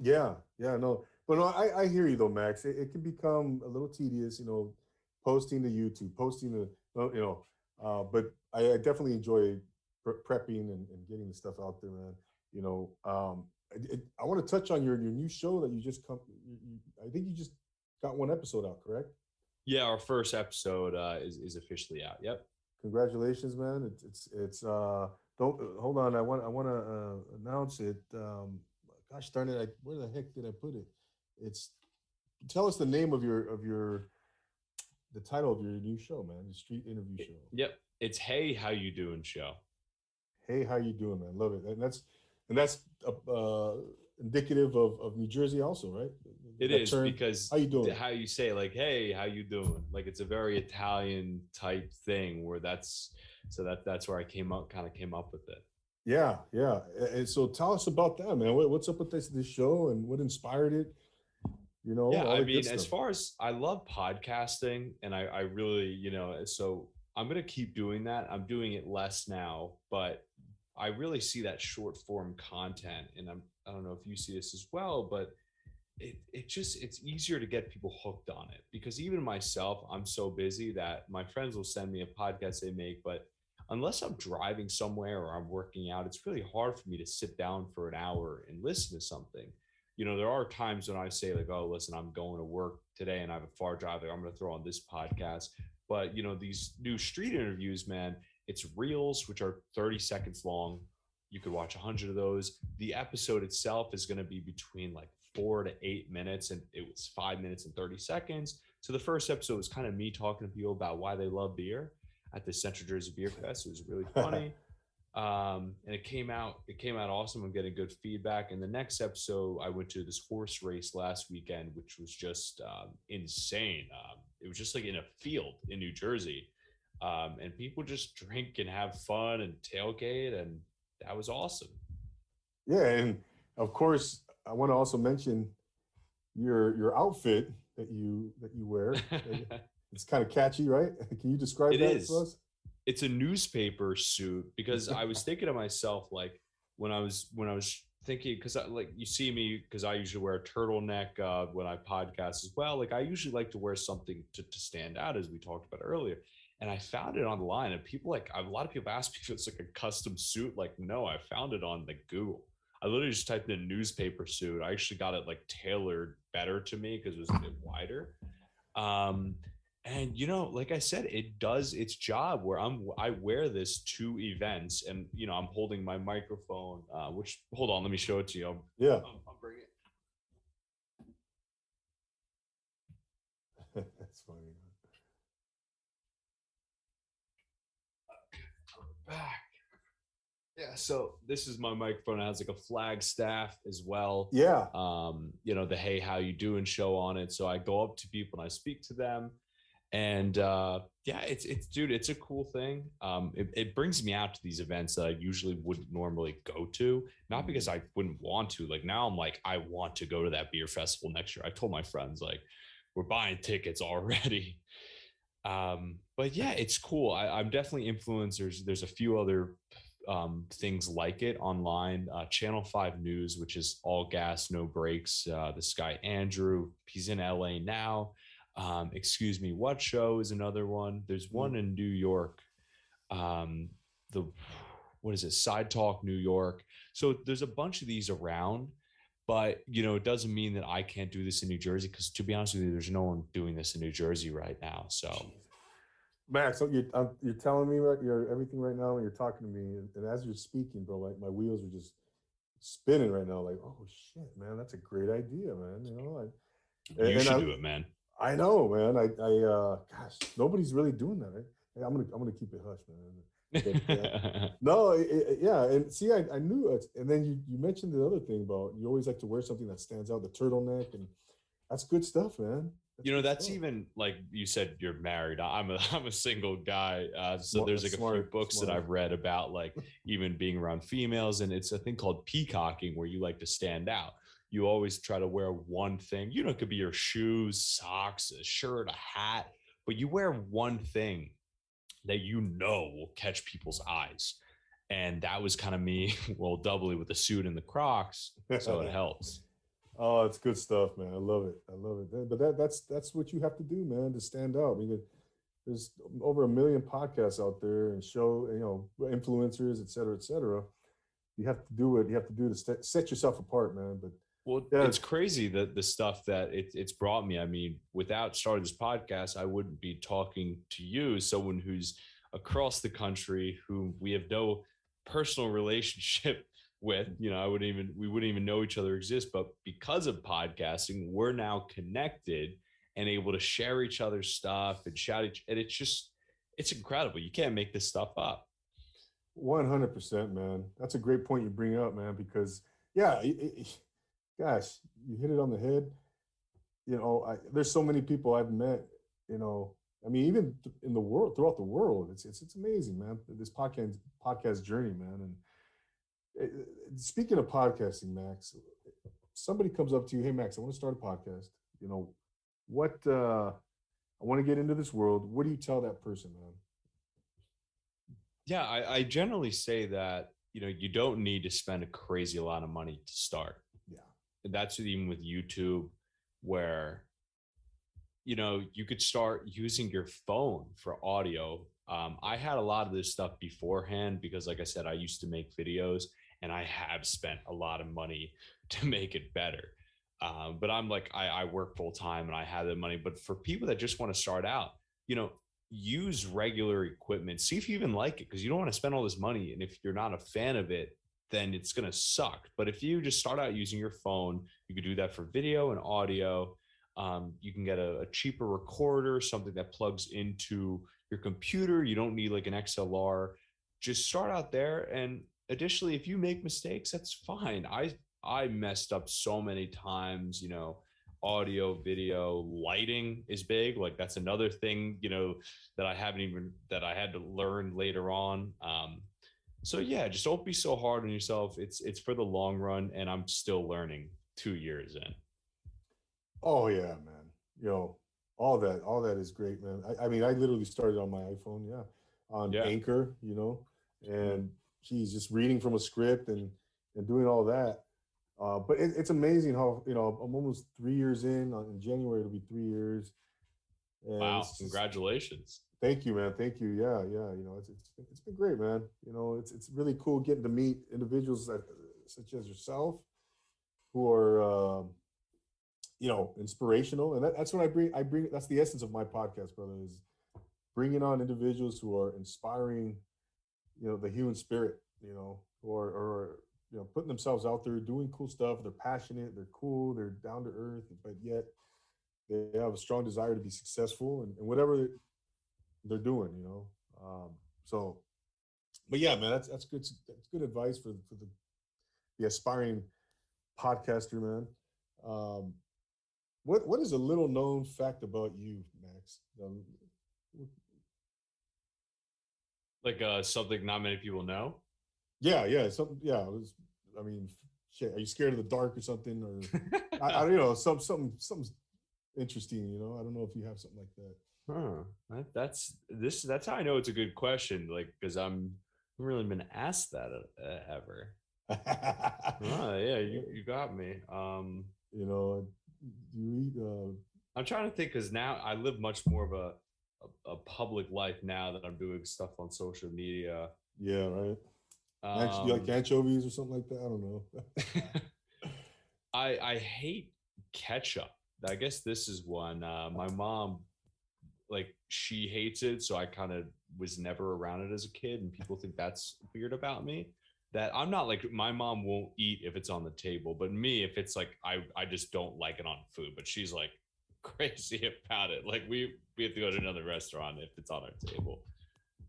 yeah, yeah, no, but no, I, I hear you though, Max. It, it can become a little tedious, you know, posting to YouTube, posting to, you know, uh, but I, I definitely enjoy pre- prepping and, and getting the stuff out there, man. You know, um, I, I want to touch on your your new show that you just come. You, I think you just got one episode out, correct? yeah, our first episode uh, is is officially out. Yep. Congratulations, man! It's it's it's uh don't hold on. I want I want to uh, announce it. Um, gosh darn it! I, where the heck did I put it? It's tell us the name of your of your the title of your new show, man. The street interview show. Yep. It's hey, how you doing show. Hey, how you doing, man? Love it, and that's and that's uh, uh, indicative of of New Jersey, also, right? It That is term, because how you doing? how you say like hey how you doing like it's a very italian type thing where that's so that that's where i came up kind of came up with it Yeah, yeah. And so tell us about that, man. What's up with this this show and what inspired it? You know, yeah i mean as far as i love podcasting and i i really you know so i'm gonna keep doing that i'm doing it less now but i really see that short form content and i'm i don't know if you see this as well but it, it just it's easier to get people hooked on it because even myself i'm so busy that my friends will send me a podcast they make but unless i'm driving somewhere or i'm working out it's really hard for me to sit down for an hour and listen to something. You know there are times when i say like oh listen i'm going to work today and i have a far drive like, i'm going to throw on this podcast. But you know these new street interviews man it's reels which are 30 seconds long you could watch 100 of those. The episode itself is going to be between like four to eight minutes and it was five minutes and 30 seconds. So the first episode was kind of me talking to people about why they love beer at the central jersey beer fest. It was really funny. Um and it came out it came out awesome. I'm getting good feedback. And the next episode i went to this horse race last weekend which was just um, insane. Um, it was just like in a field in new jersey. Um, and people just drink and have fun and tailgate and that was awesome Yeah, and of course, I want to also mention your your outfit that you that you wear. it's kind of catchy, right? Can you describe It that is. for us? it's a newspaper suit because I was thinking to myself like when I was when I was thinking because I like you see me because I usually wear a turtleneck uh, when I podcast as well. Like I usually like to wear something to, to stand out as we talked about earlier. And I found it online and people like a lot of people ask me if it's like a custom suit. Like no, I found it on the Google. I literally just typed in newspaper suit. I actually got it like tailored better to me because it was a bit wider. Um, and you know like i said it does its job where i'm i wear this to events and you know i'm holding my microphone uh which hold on let me show it to you i'll, Yeah. I'll, I'll bring it back. Yeah, so this is my microphone. It has like a flag staff as well. Yeah. Um, you know, the hey, how you doing show on it. So I go up to people and I speak to them. And uh yeah, it's it's dude, it's a cool thing. Um, it, it brings me out to these events that I usually wouldn't normally go to, not because I wouldn't want to. Like now I'm like, I want to go to that beer festival next year. I told my friends, like, we're buying tickets already. Um, but yeah, it's cool. I, I'm definitely influencers. There's a few other um, things like it online. Uh, Channel 5 News, which is all gas, no brakes. Uh, this guy, Andrew, he's in LA now. Um, excuse me, what show is another one? There's one in New York. Um, the what is it? Side Talk New York. So there's a bunch of these around, but you know, it doesn't mean that I can't do this in New Jersey because to be honest with you, there's no one doing this in New Jersey right now. So Max, so you're, you're telling me right, you're everything right now, and you're talking to me, and, and as you're speaking, bro, like my wheels are just spinning right now. Like, oh shit, man, that's a great idea, man. You know, I, you should I, do it, man. I know, man. I, I, uh, gosh, nobody's really doing that. Right? I'm gonna, I'm gonna keep it hush, man. But, uh, no, it, it, yeah, and see, I, I knew it, and then you, you mentioned the other thing about you always like to wear something that stands out, the turtleneck, and that's good stuff, man. That's you know that's stuff. even like you said you're married. I'm a i'm a single guy uh, so Smart- there's like a few smart- books that i've read about like even being around females and it's a thing called peacocking where you like to stand out. You always try to wear one thing. You know it could be your shoes socks a shirt a hat but you wear one thing that you know will catch people's eyes. And that was kind of me well doubly with the suit and the crocs so it helps Oh, it's good stuff, man. I love it. I love it. But that that's that's what you have to do, man, to stand out. Because there's over a million podcasts out there and show, you know, influencers, et cetera, et cetera. You have to do what you have to do to set, set yourself apart, man. But Well, Yeah. it's crazy that the stuff that it, it's brought me. I mean, without starting this podcast, I wouldn't be talking to you, someone who's across the country, who we have no personal relationship with. You know, I wouldn't even we wouldn't even know each other exist, but because of podcasting, we're now connected and able to share each other's stuff and shout each. And it's just it's incredible. You can't make this stuff up. One hundred percent, man. That's a great point you bring up, man. Because yeah, it- it- gosh, you hit it on the head. You know, I, there's so many people I've met. You know, I mean, even in the world, throughout the world, it's it's it's amazing, man. This podcast podcast journey, man. And speaking of podcasting, Max, somebody comes up to you, hey, Max, I want to start a podcast. You know, what uh, I want to get into this world. What do you tell that person, man? Yeah, I, I generally say that you know you don't need to spend a crazy lot of money to start. Yeah. And that's even with YouTube, where you know you could start using your phone for audio. Um, I had a lot of this stuff beforehand because, like I said, I used to make videos, and I have spent a lot of money to make it better. Um, but I'm like, I, I work full time and I have the money. But for people that just want to start out, you know, use regular equipment. See if you even like it because you don't want to spend all this money. And if you're not a fan of it, then it's going to suck. But if you just start out using your phone, you could do that for video and audio. Um, you can get a, a cheaper recorder, something that plugs into your computer. You don't need like an XLR. Just start out there. And additionally, if you make mistakes, that's fine. I I messed up so many times, you know, audio, video, lighting is big. Like that's another thing, you know, that I haven't even that I had to learn later on. Um, so yeah, just don't be so hard on yourself. It's it's for the long run, and I'm still learning two years in. Oh yeah, man. Yo, all that, all that is great, man. I, I mean, I literally started on my iPhone, yeah, on Yeah. Anchor, you know, and geez, just reading from a script and and doing all that. Uh, but it, it's amazing how you know I'm almost three years in. uh, In January, it'll be three years. And Wow, just- congratulations. Thank you, man. Thank you. Yeah, yeah. You know, it's it's been, it's been great, man. You know, it's it's really cool getting to meet individuals that, such as yourself, who are, um, you know, inspirational, and that, that's what I bring. I bring. That's the essence of my podcast, brother. Is bringing on individuals who are inspiring, you know, the human spirit. You know, or or you know, putting themselves out there, doing cool stuff. They're passionate. They're cool. They're down to earth, but yet they have a strong desire to be successful and, and whatever they're doing, you know. Um, so but yeah, man, that's that's good. That's good advice for for the the aspiring podcaster, man. Um, what what is a little known fact about you, Max? Um, like uh something not many people know. yeah, yeah, something. Yeah, it was. I mean, shit. Are you scared of the dark or something? Or I, I don't know. Some some something interesting. You know, I don't know if you have something like that. Huh. That, that's this. That's how I know it's a good question. Like, because I'm really been asked that uh, ever. Oh yeah, you, you got me. Um, you know, do you eat? Uh, I'm trying to think because now I live much more of a, a a public life now that I'm doing stuff on social media. yeah, right. Anch- you like Um, anchovies or something like that? I don't know. I I hate ketchup. I guess this is one. Uh, my mom, like, she hates it, so I kind of was never around it as a kid, and people think that's weird about me. That I'm not like my mom won't eat if it's on the table, but me, if it's like I I just don't like it on food. But she's like crazy about it. Like we we have to go to another restaurant if it's on our table.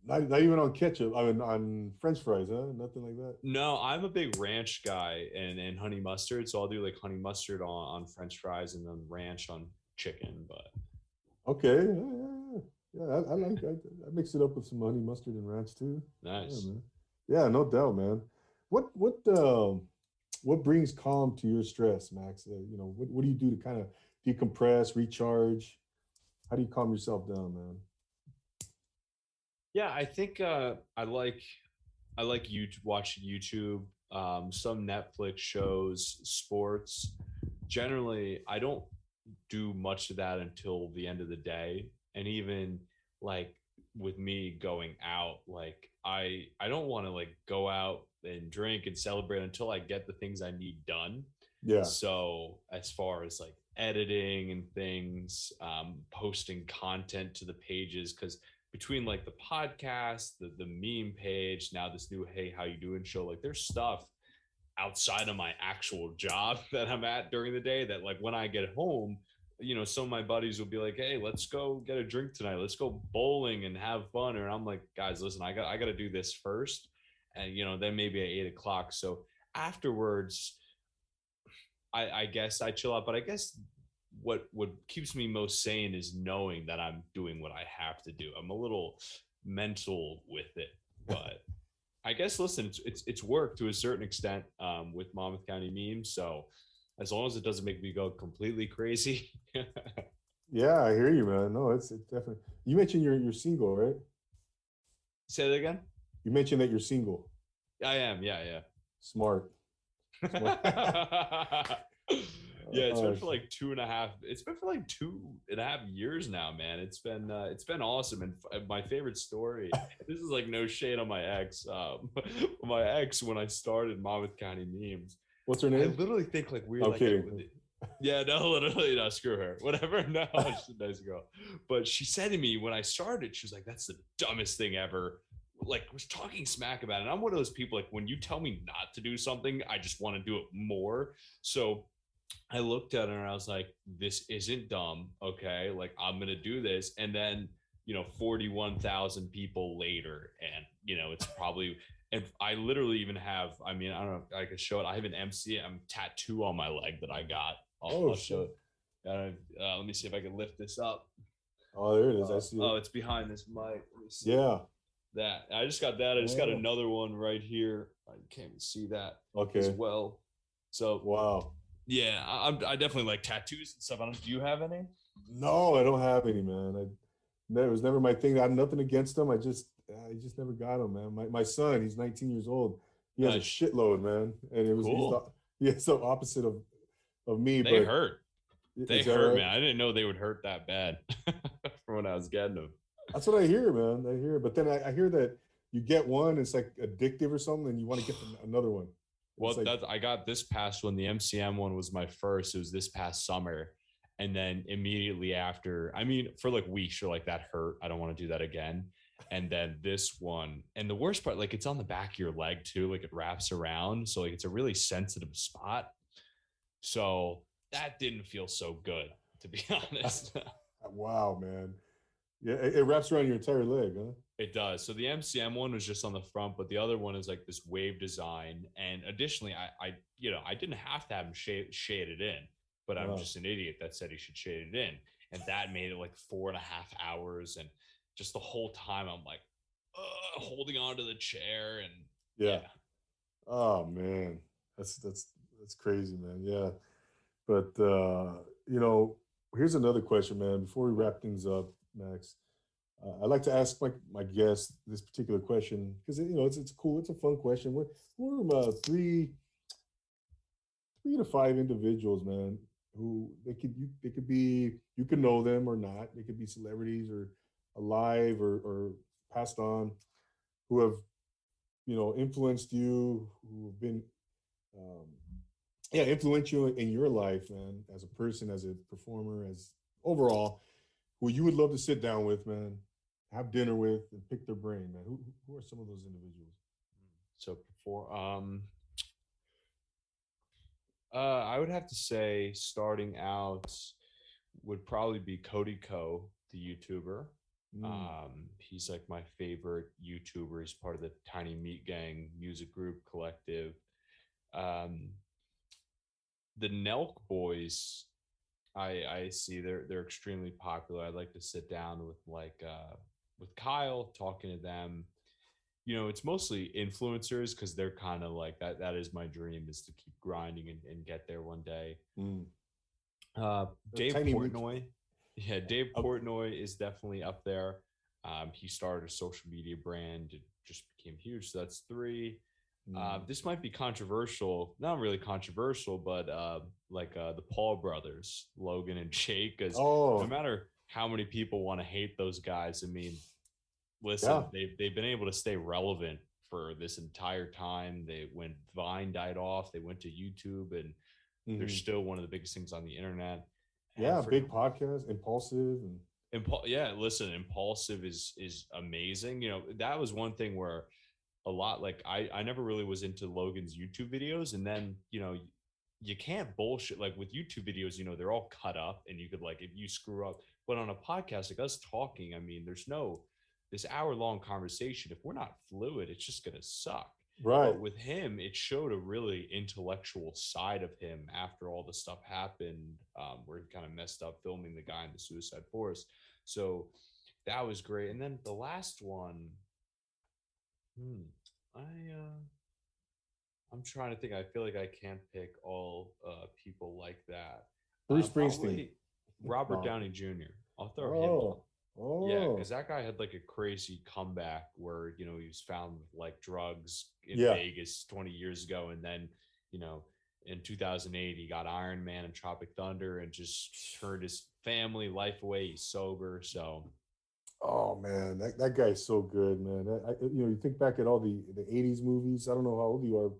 Not, not even on ketchup. I mean, on French fries, huh? Nothing like that. No, I'm a big ranch guy and and honey mustard, so I'll do like honey mustard on on French fries and then ranch on chicken. But Okay, yeah, yeah, yeah. yeah I, I like. I, I mix it up with some honey mustard and ranch too. nice. Yeah. Yeah, no doubt, man. What what um what brings calm to your stress, Max? Uh, you know, what what do you do to kind of decompress, recharge? How do you calm yourself down, man? Yeah, I think uh, I like I like you watching YouTube, um, some Netflix shows, sports. Generally, I don't do much of that until the end of the day, and even like with me going out, like I I don't want to like go out and drink and celebrate until I get the things I need done. Yeah, So as far as like editing and things, um, posting content to the pages, because between like the podcast, the the meme page, now this new Hey How You Doing show, like there's stuff outside of my actual job that I'm at during the day that like when I get home, you know, some of my buddies will be like, Hey, let's go get a drink tonight. Let's go bowling and have fun. And I'm like, guys, listen, I got I gotta do this first. And you know, then maybe at eight o'clock. So afterwards, I, I guess I chill out, but I guess what what keeps me most sane is knowing that I'm doing what I have to do. I'm a little mental with it, but I guess listen, it's it's, it's work to a certain extent um, with Monmouth County memes. So as long as it doesn't make me go completely crazy, yeah, I hear you, man. No, it's, it's definitely. You mentioned you're you're single, right? say that again. You mentioned that you're single. I am, yeah, yeah. Smart. yeah, it's been Oh, for like two and a half. It's been for like two and a half years now, man. It's been uh, it's been awesome. And f- my favorite story. this is like no shade on my ex. Um, my ex when I started Monmouth County memes. What's her I name? literally think like we're I'm like yeah, no, literally, no, screw her. Whatever. No, she's a nice girl. But she said to me when I started, she was like, "That's the dumbest thing ever." Like was talking smack about it. And I'm one of those people like when you tell me not to do something, I just want to do it more. So I looked at her and I was like, "This isn't dumb, okay? Like I'm gonna do this." And then you know, forty-one thousand people later, and you know, it's probably. And I literally even have. I mean, I don't know. if I could show it. I have an MCM tattoo on my leg that I got. I'll, Oh, I'll show it. Uh, uh, let me see if I can lift this up. Oh, there it is. I Uh, see. oh, it. it's behind this mic. Let me see Yeah. That. I just got that. I just got Oh. another one right here. I can't even see that as Okay. well. So Wow. yeah, I, I'm, definitely like tattoos and stuff. I don't, do you have any? No, I don't have any, man. I never, it was never my thing. I had nothing against them. I just, I just never got them, man. My, my son, he's 19 years old. He has Nice. a shitload, man. And it was he's Cool. the, yeah, so opposite of of me. They but hurt. They hurt, right? man. I didn't know they would hurt that bad from when I was getting them. That's what I hear, man. I hear, but then I, I hear that you get one, it's like addictive or something, and you want to get another one. Well, like- that's I got this past one. The MCM one was my first. It was this past summer. And then immediately after, I mean, for like weeks, you're like, that hurt. I don't want to do that again. And then this one, and the worst part, like it's on the back of your leg too, like it wraps around. So like it's a really sensitive spot. So that didn't feel so good, to be honest. Wow, man. Yeah, it, it wraps around your entire leg, huh? It does. So the MCM one was just on the front, but the other one is like this wave design. And additionally, I, I you know, I didn't have to have him shade, shade it in, but I'm just an idiot that said he should shade it in, and that made it like four and a half hours, and just the whole time I'm like, uh, holding on to the chair, and Yeah. Oh man, that's that's that's crazy, man. Yeah, but uh, you know, here's another question, man. Before we wrap things up, Max, uh, I'd like to ask my my guest this particular question because you know it's it's cool, it's a fun question. We're we're uh, three three to five individuals, man, who they could you they could be you could know them or not. They could be celebrities or alive or or passed on, who have you know influenced you, who have been um, yeah influential in your life, man, as a person, as a performer, as overall, who you would love to sit down with, man, have dinner with, and pick their brain, man. Who who are some of those individuals? So before um uh I would have to say starting out would probably be Cody Ko, the YouTuber. Mm, Um he's like my favorite YouTuber. He's part of the Tiny Meat Gang music group collective. Um the Nelk boys I I see they're they're extremely popular. I'd like to sit down with like uh with Kyle talking to them. You know it's mostly influencers because they're kind of like that that is my dream is to keep grinding and, and get there one day. Mm. uh dave Tiny portnoy. Yeah dave portnoy is definitely up there. Um he started a social media brand it just became huge so that's three uh, mm. this might be controversial not really controversial but uh like uh the paul brothers logan and jake because oh, no matter how many people want to hate those guys, I mean, listen, Yeah. they've they've been able to stay relevant for this entire time. They when Vine died off, they went to YouTube, and they're mhm. still one of the biggest things on the internet. And yeah, for- big podcast, Impaulsive, and Impul- yeah, listen, Impaulsive is is amazing. You know, that was one thing where a lot like I I never really was into Logan's YouTube videos, and then you know you can't bullshit like with YouTube videos. You know, they're all cut up, and you could like if you screw up. But on a podcast like us talking, I mean, there's no this hour long conversation. If we're not fluid, it's just gonna suck. right. But with him, it showed a really intellectual side of him after all the stuff happened, um, where he kind of messed up filming the guy in the Suicide Forest. So that was great. And then the last one, hmm, I uh, I'm trying to think. I feel like I can't pick all uh, people like that. Bruce Uh, Springsteen. Robert No. Downey Jr. I'll throw him. Oh, on. oh, Yeah, because that guy had like a crazy comeback where you know he was found with like drugs in Yeah. Vegas 20 years ago, and then you know in 2008 he got Iron Man and Tropic Thunder and just turned his family life away. He's sober, so Oh man, that, that guy's so good, man. I, I- you know, you think back at all the the '80s movies. I don't know how old you are.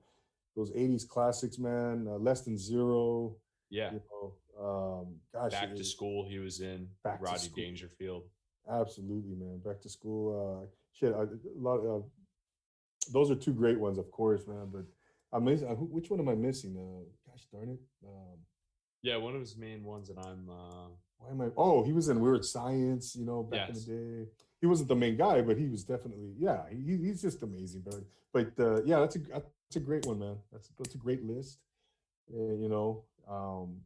Those '80s classics, man. Uh, Less Than Zero. yeah. You know, um, gosh, Back to school, he was in Back to School. Dangerfield. Absolutely, man. Back to school. Uh, shit, I, a lot. Of, those are two great ones, of course, man. But I'm missing. uh, Which one am I missing? Uh, gosh darn it. Um, Yeah, one of his main ones, and I'm uh, why am I? Oh, he was in Weird Science. You know, back Yes. in the day. He wasn't the main guy, but he was definitely. Yeah, he, he's just amazing, but but uh, yeah, that's a that's a great one, man. That's that's a great list. Uh, you know, um,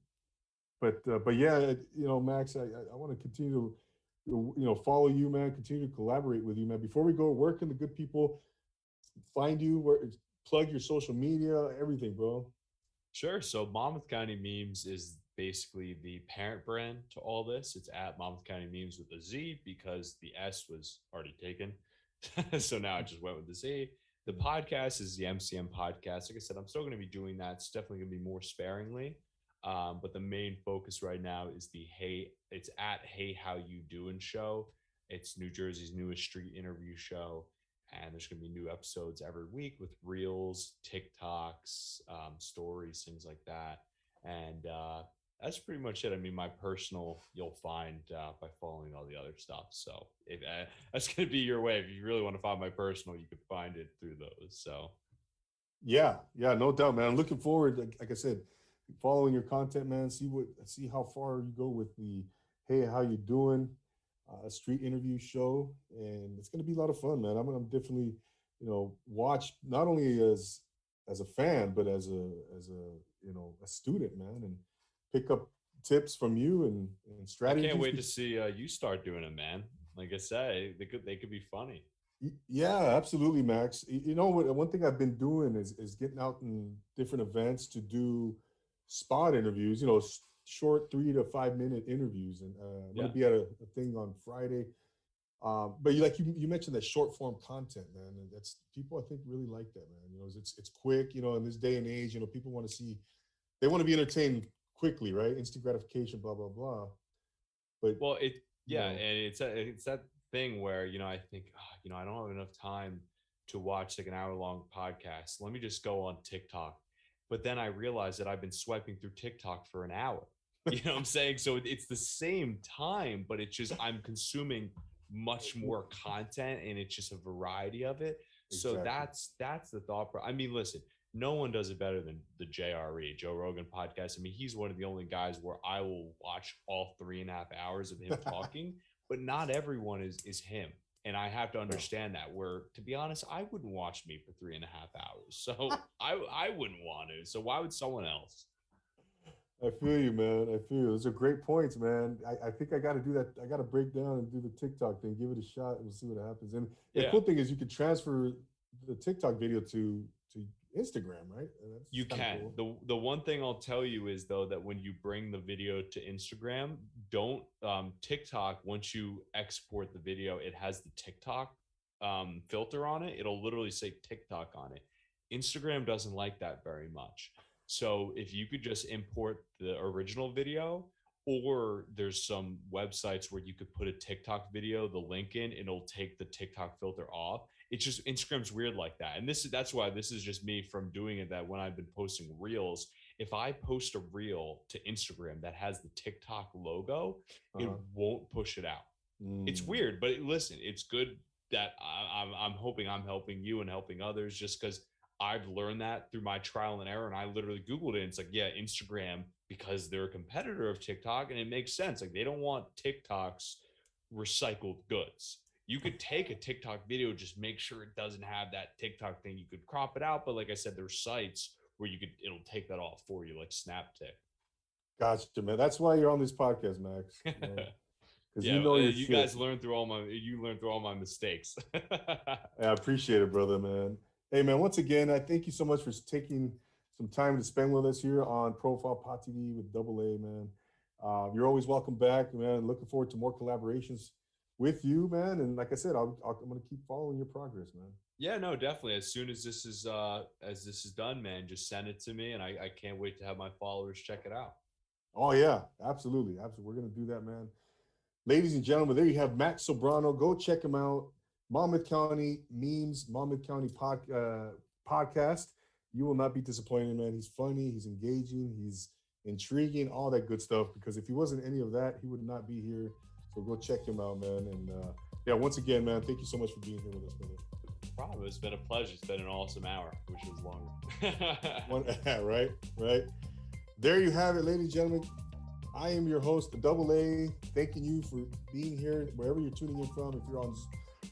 but uh, but yeah, you know, Max, I I, I want to continue to you know follow you, man. Continue to collaborate with you, man. Before we go, where can the good people find you? Where plug your social media, everything, bro. Sure. So Monmouth County Memes is basically the parent brand to all this. It's at Monmouth County Memes with a Z because the S was already taken. so now I just went with the Z. The podcast is the MCM podcast. Like I said, I'm still going to be doing that. It's definitely going to be more sparingly. Um, but the main focus right now is the Hey, it's at Hey How You Doing show. It's New Jersey's newest street interview show and there's going to be new episodes every week with reels tiktoks um, stories things like that and uh, that's pretty much it i mean my personal you'll find uh, by following all the other stuff so if, uh, that's going to be your way if you really want to find my personal you can find it through those so Yeah, yeah, no doubt, man. I'm looking forward, like, like I said, following your content, man. See what, see how far you go with the, hey, how you doing? a street interview show, and it's going to be a lot of fun, man. I'm, I'm definitely, you know, watch not only as as a fan, but as a as a you know a student, man, and pick up tips from you and, and strategies. I can't wait to see uh, you start doing it, man. Like I say, they could they could be funny. Yeah, absolutely, Max. You know what? One thing I've been doing is is getting out in different events to do spot interviews. You know, short three to five minute interviews, and uh, I'm yeah. gonna be at a, a thing on Friday. Um, but you like you, you mentioned that short form content, man. And that's people I think really like that, man. You know, it's it's quick. You know, in this day and age, you know, people want to see, they want to be entertained quickly, right? Instant gratification, blah blah blah. But well, it yeah, you know, and it's a, it's that thing where you know I think oh, you know I don't have enough time to watch like an hour long podcast. Let me just go on TikTok. But then I realized that I've been swiping through TikTok for an hour. You know what I'm saying? So it's the same time, but it's just I'm consuming much more content and it's just a variety of it. Exactly. So that's that's the thought. I mean, listen, no one does it better than the JRE, Joe Rogan podcast. I mean, he's one of the only guys where I will watch all three and a half hours of him talking, but not everyone is is him. And I have to understand that. Where, to be honest, I wouldn't watch me for three and a half hours, so I I wouldn't want to. So why would someone else? I feel you, man. I feel you. Those are great points, man. I, I think I got to do that. I got to break down and do the TikTok thing, give it a shot, and we'll see what happens. And the yeah. cool thing is, you can transfer the TikTok video to to Instagram, right? you can. Cool. The the one thing I'll tell you is though that when you bring the video to Instagram, don't um, TikTok. Once you export the video, it has the TikTok um, filter on it. It'll literally say TikTok on it. Instagram doesn't like that very much. So if you could just import the original video, or there's some websites where you could put a TikTok video, the link in, and it'll take the TikTok filter off. It's just Instagram's weird like that. And this is that's why this is just me from doing it that when I've been posting reels, if I post a reel to Instagram that has the TikTok logo, uh-huh. it won't push it out. Mm. It's weird, but listen, it's good that I, I'm, I'm hoping I'm helping you and helping others just because I've learned that through my trial and error. And I literally Googled it. And it's like, yeah, Instagram, because they're a competitor of TikTok. And it makes sense. Like they don't want TikTok's recycled goods. You could take a TikTok video, just make sure it doesn't have that TikTok thing. You could crop it out. But like I said, there's sites where you could, it'll take that off for you, like SnapTik. Gotcha, man. That's why you're on this podcast, Max. You know? yeah, you know uh, you guys learn through all my you learn through all my mistakes. I appreciate it, brother, man. Hey, man, once again, I thank you so much for taking some time to spend with us here on Profile Pod TV with Double A, man. Uh, you're always welcome back, man. Looking forward to more collaborations with you, man. And like I said, I'll, i am going to keep following your progress, man. Yeah, no, definitely. As soon as this is uh as this is done, man, just send it to me, and I, I can't wait to have my followers check it out. Oh yeah, absolutely, absolutely. We're gonna do that, man. Ladies and gentlemen, there you have Max Sobrano. Go check him out. Monmouth County Memes, Monmouth County pod, uh, podcast. You will not be disappointed, man. He's funny, he's engaging, he's intriguing, all that good stuff. Because if he wasn't any of that, he would not be here. So go check him out, man. And uh, yeah, once again, man, thank you so much for being here with us, brother. Problem. It's been a pleasure. It's been an awesome hour, which was longer. One, right, right. There you have it, ladies and gentlemen. I am your host, the Double A. Thanking you for being here, wherever you're tuning in from. If you're on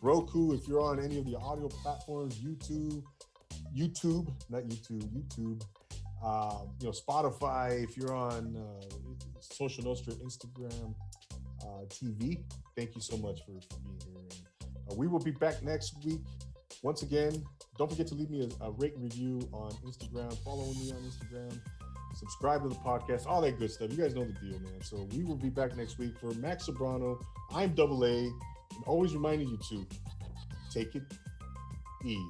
Roku, if you're on any of the audio platforms, YouTube, YouTube, not YouTube, YouTube, uh, you know, Spotify, if you're on uh, Social Nostra, Instagram, uh, TV, thank you so much for, for being here. And, uh, we will be back next week. Once again, don't forget to leave me a, a rate review on Instagram. Follow me on Instagram. Subscribe to the podcast, all that good stuff. You guys know the deal, man. So we will be back next week for Max Sobrano. I'm Double A. And always reminding you to take it easy.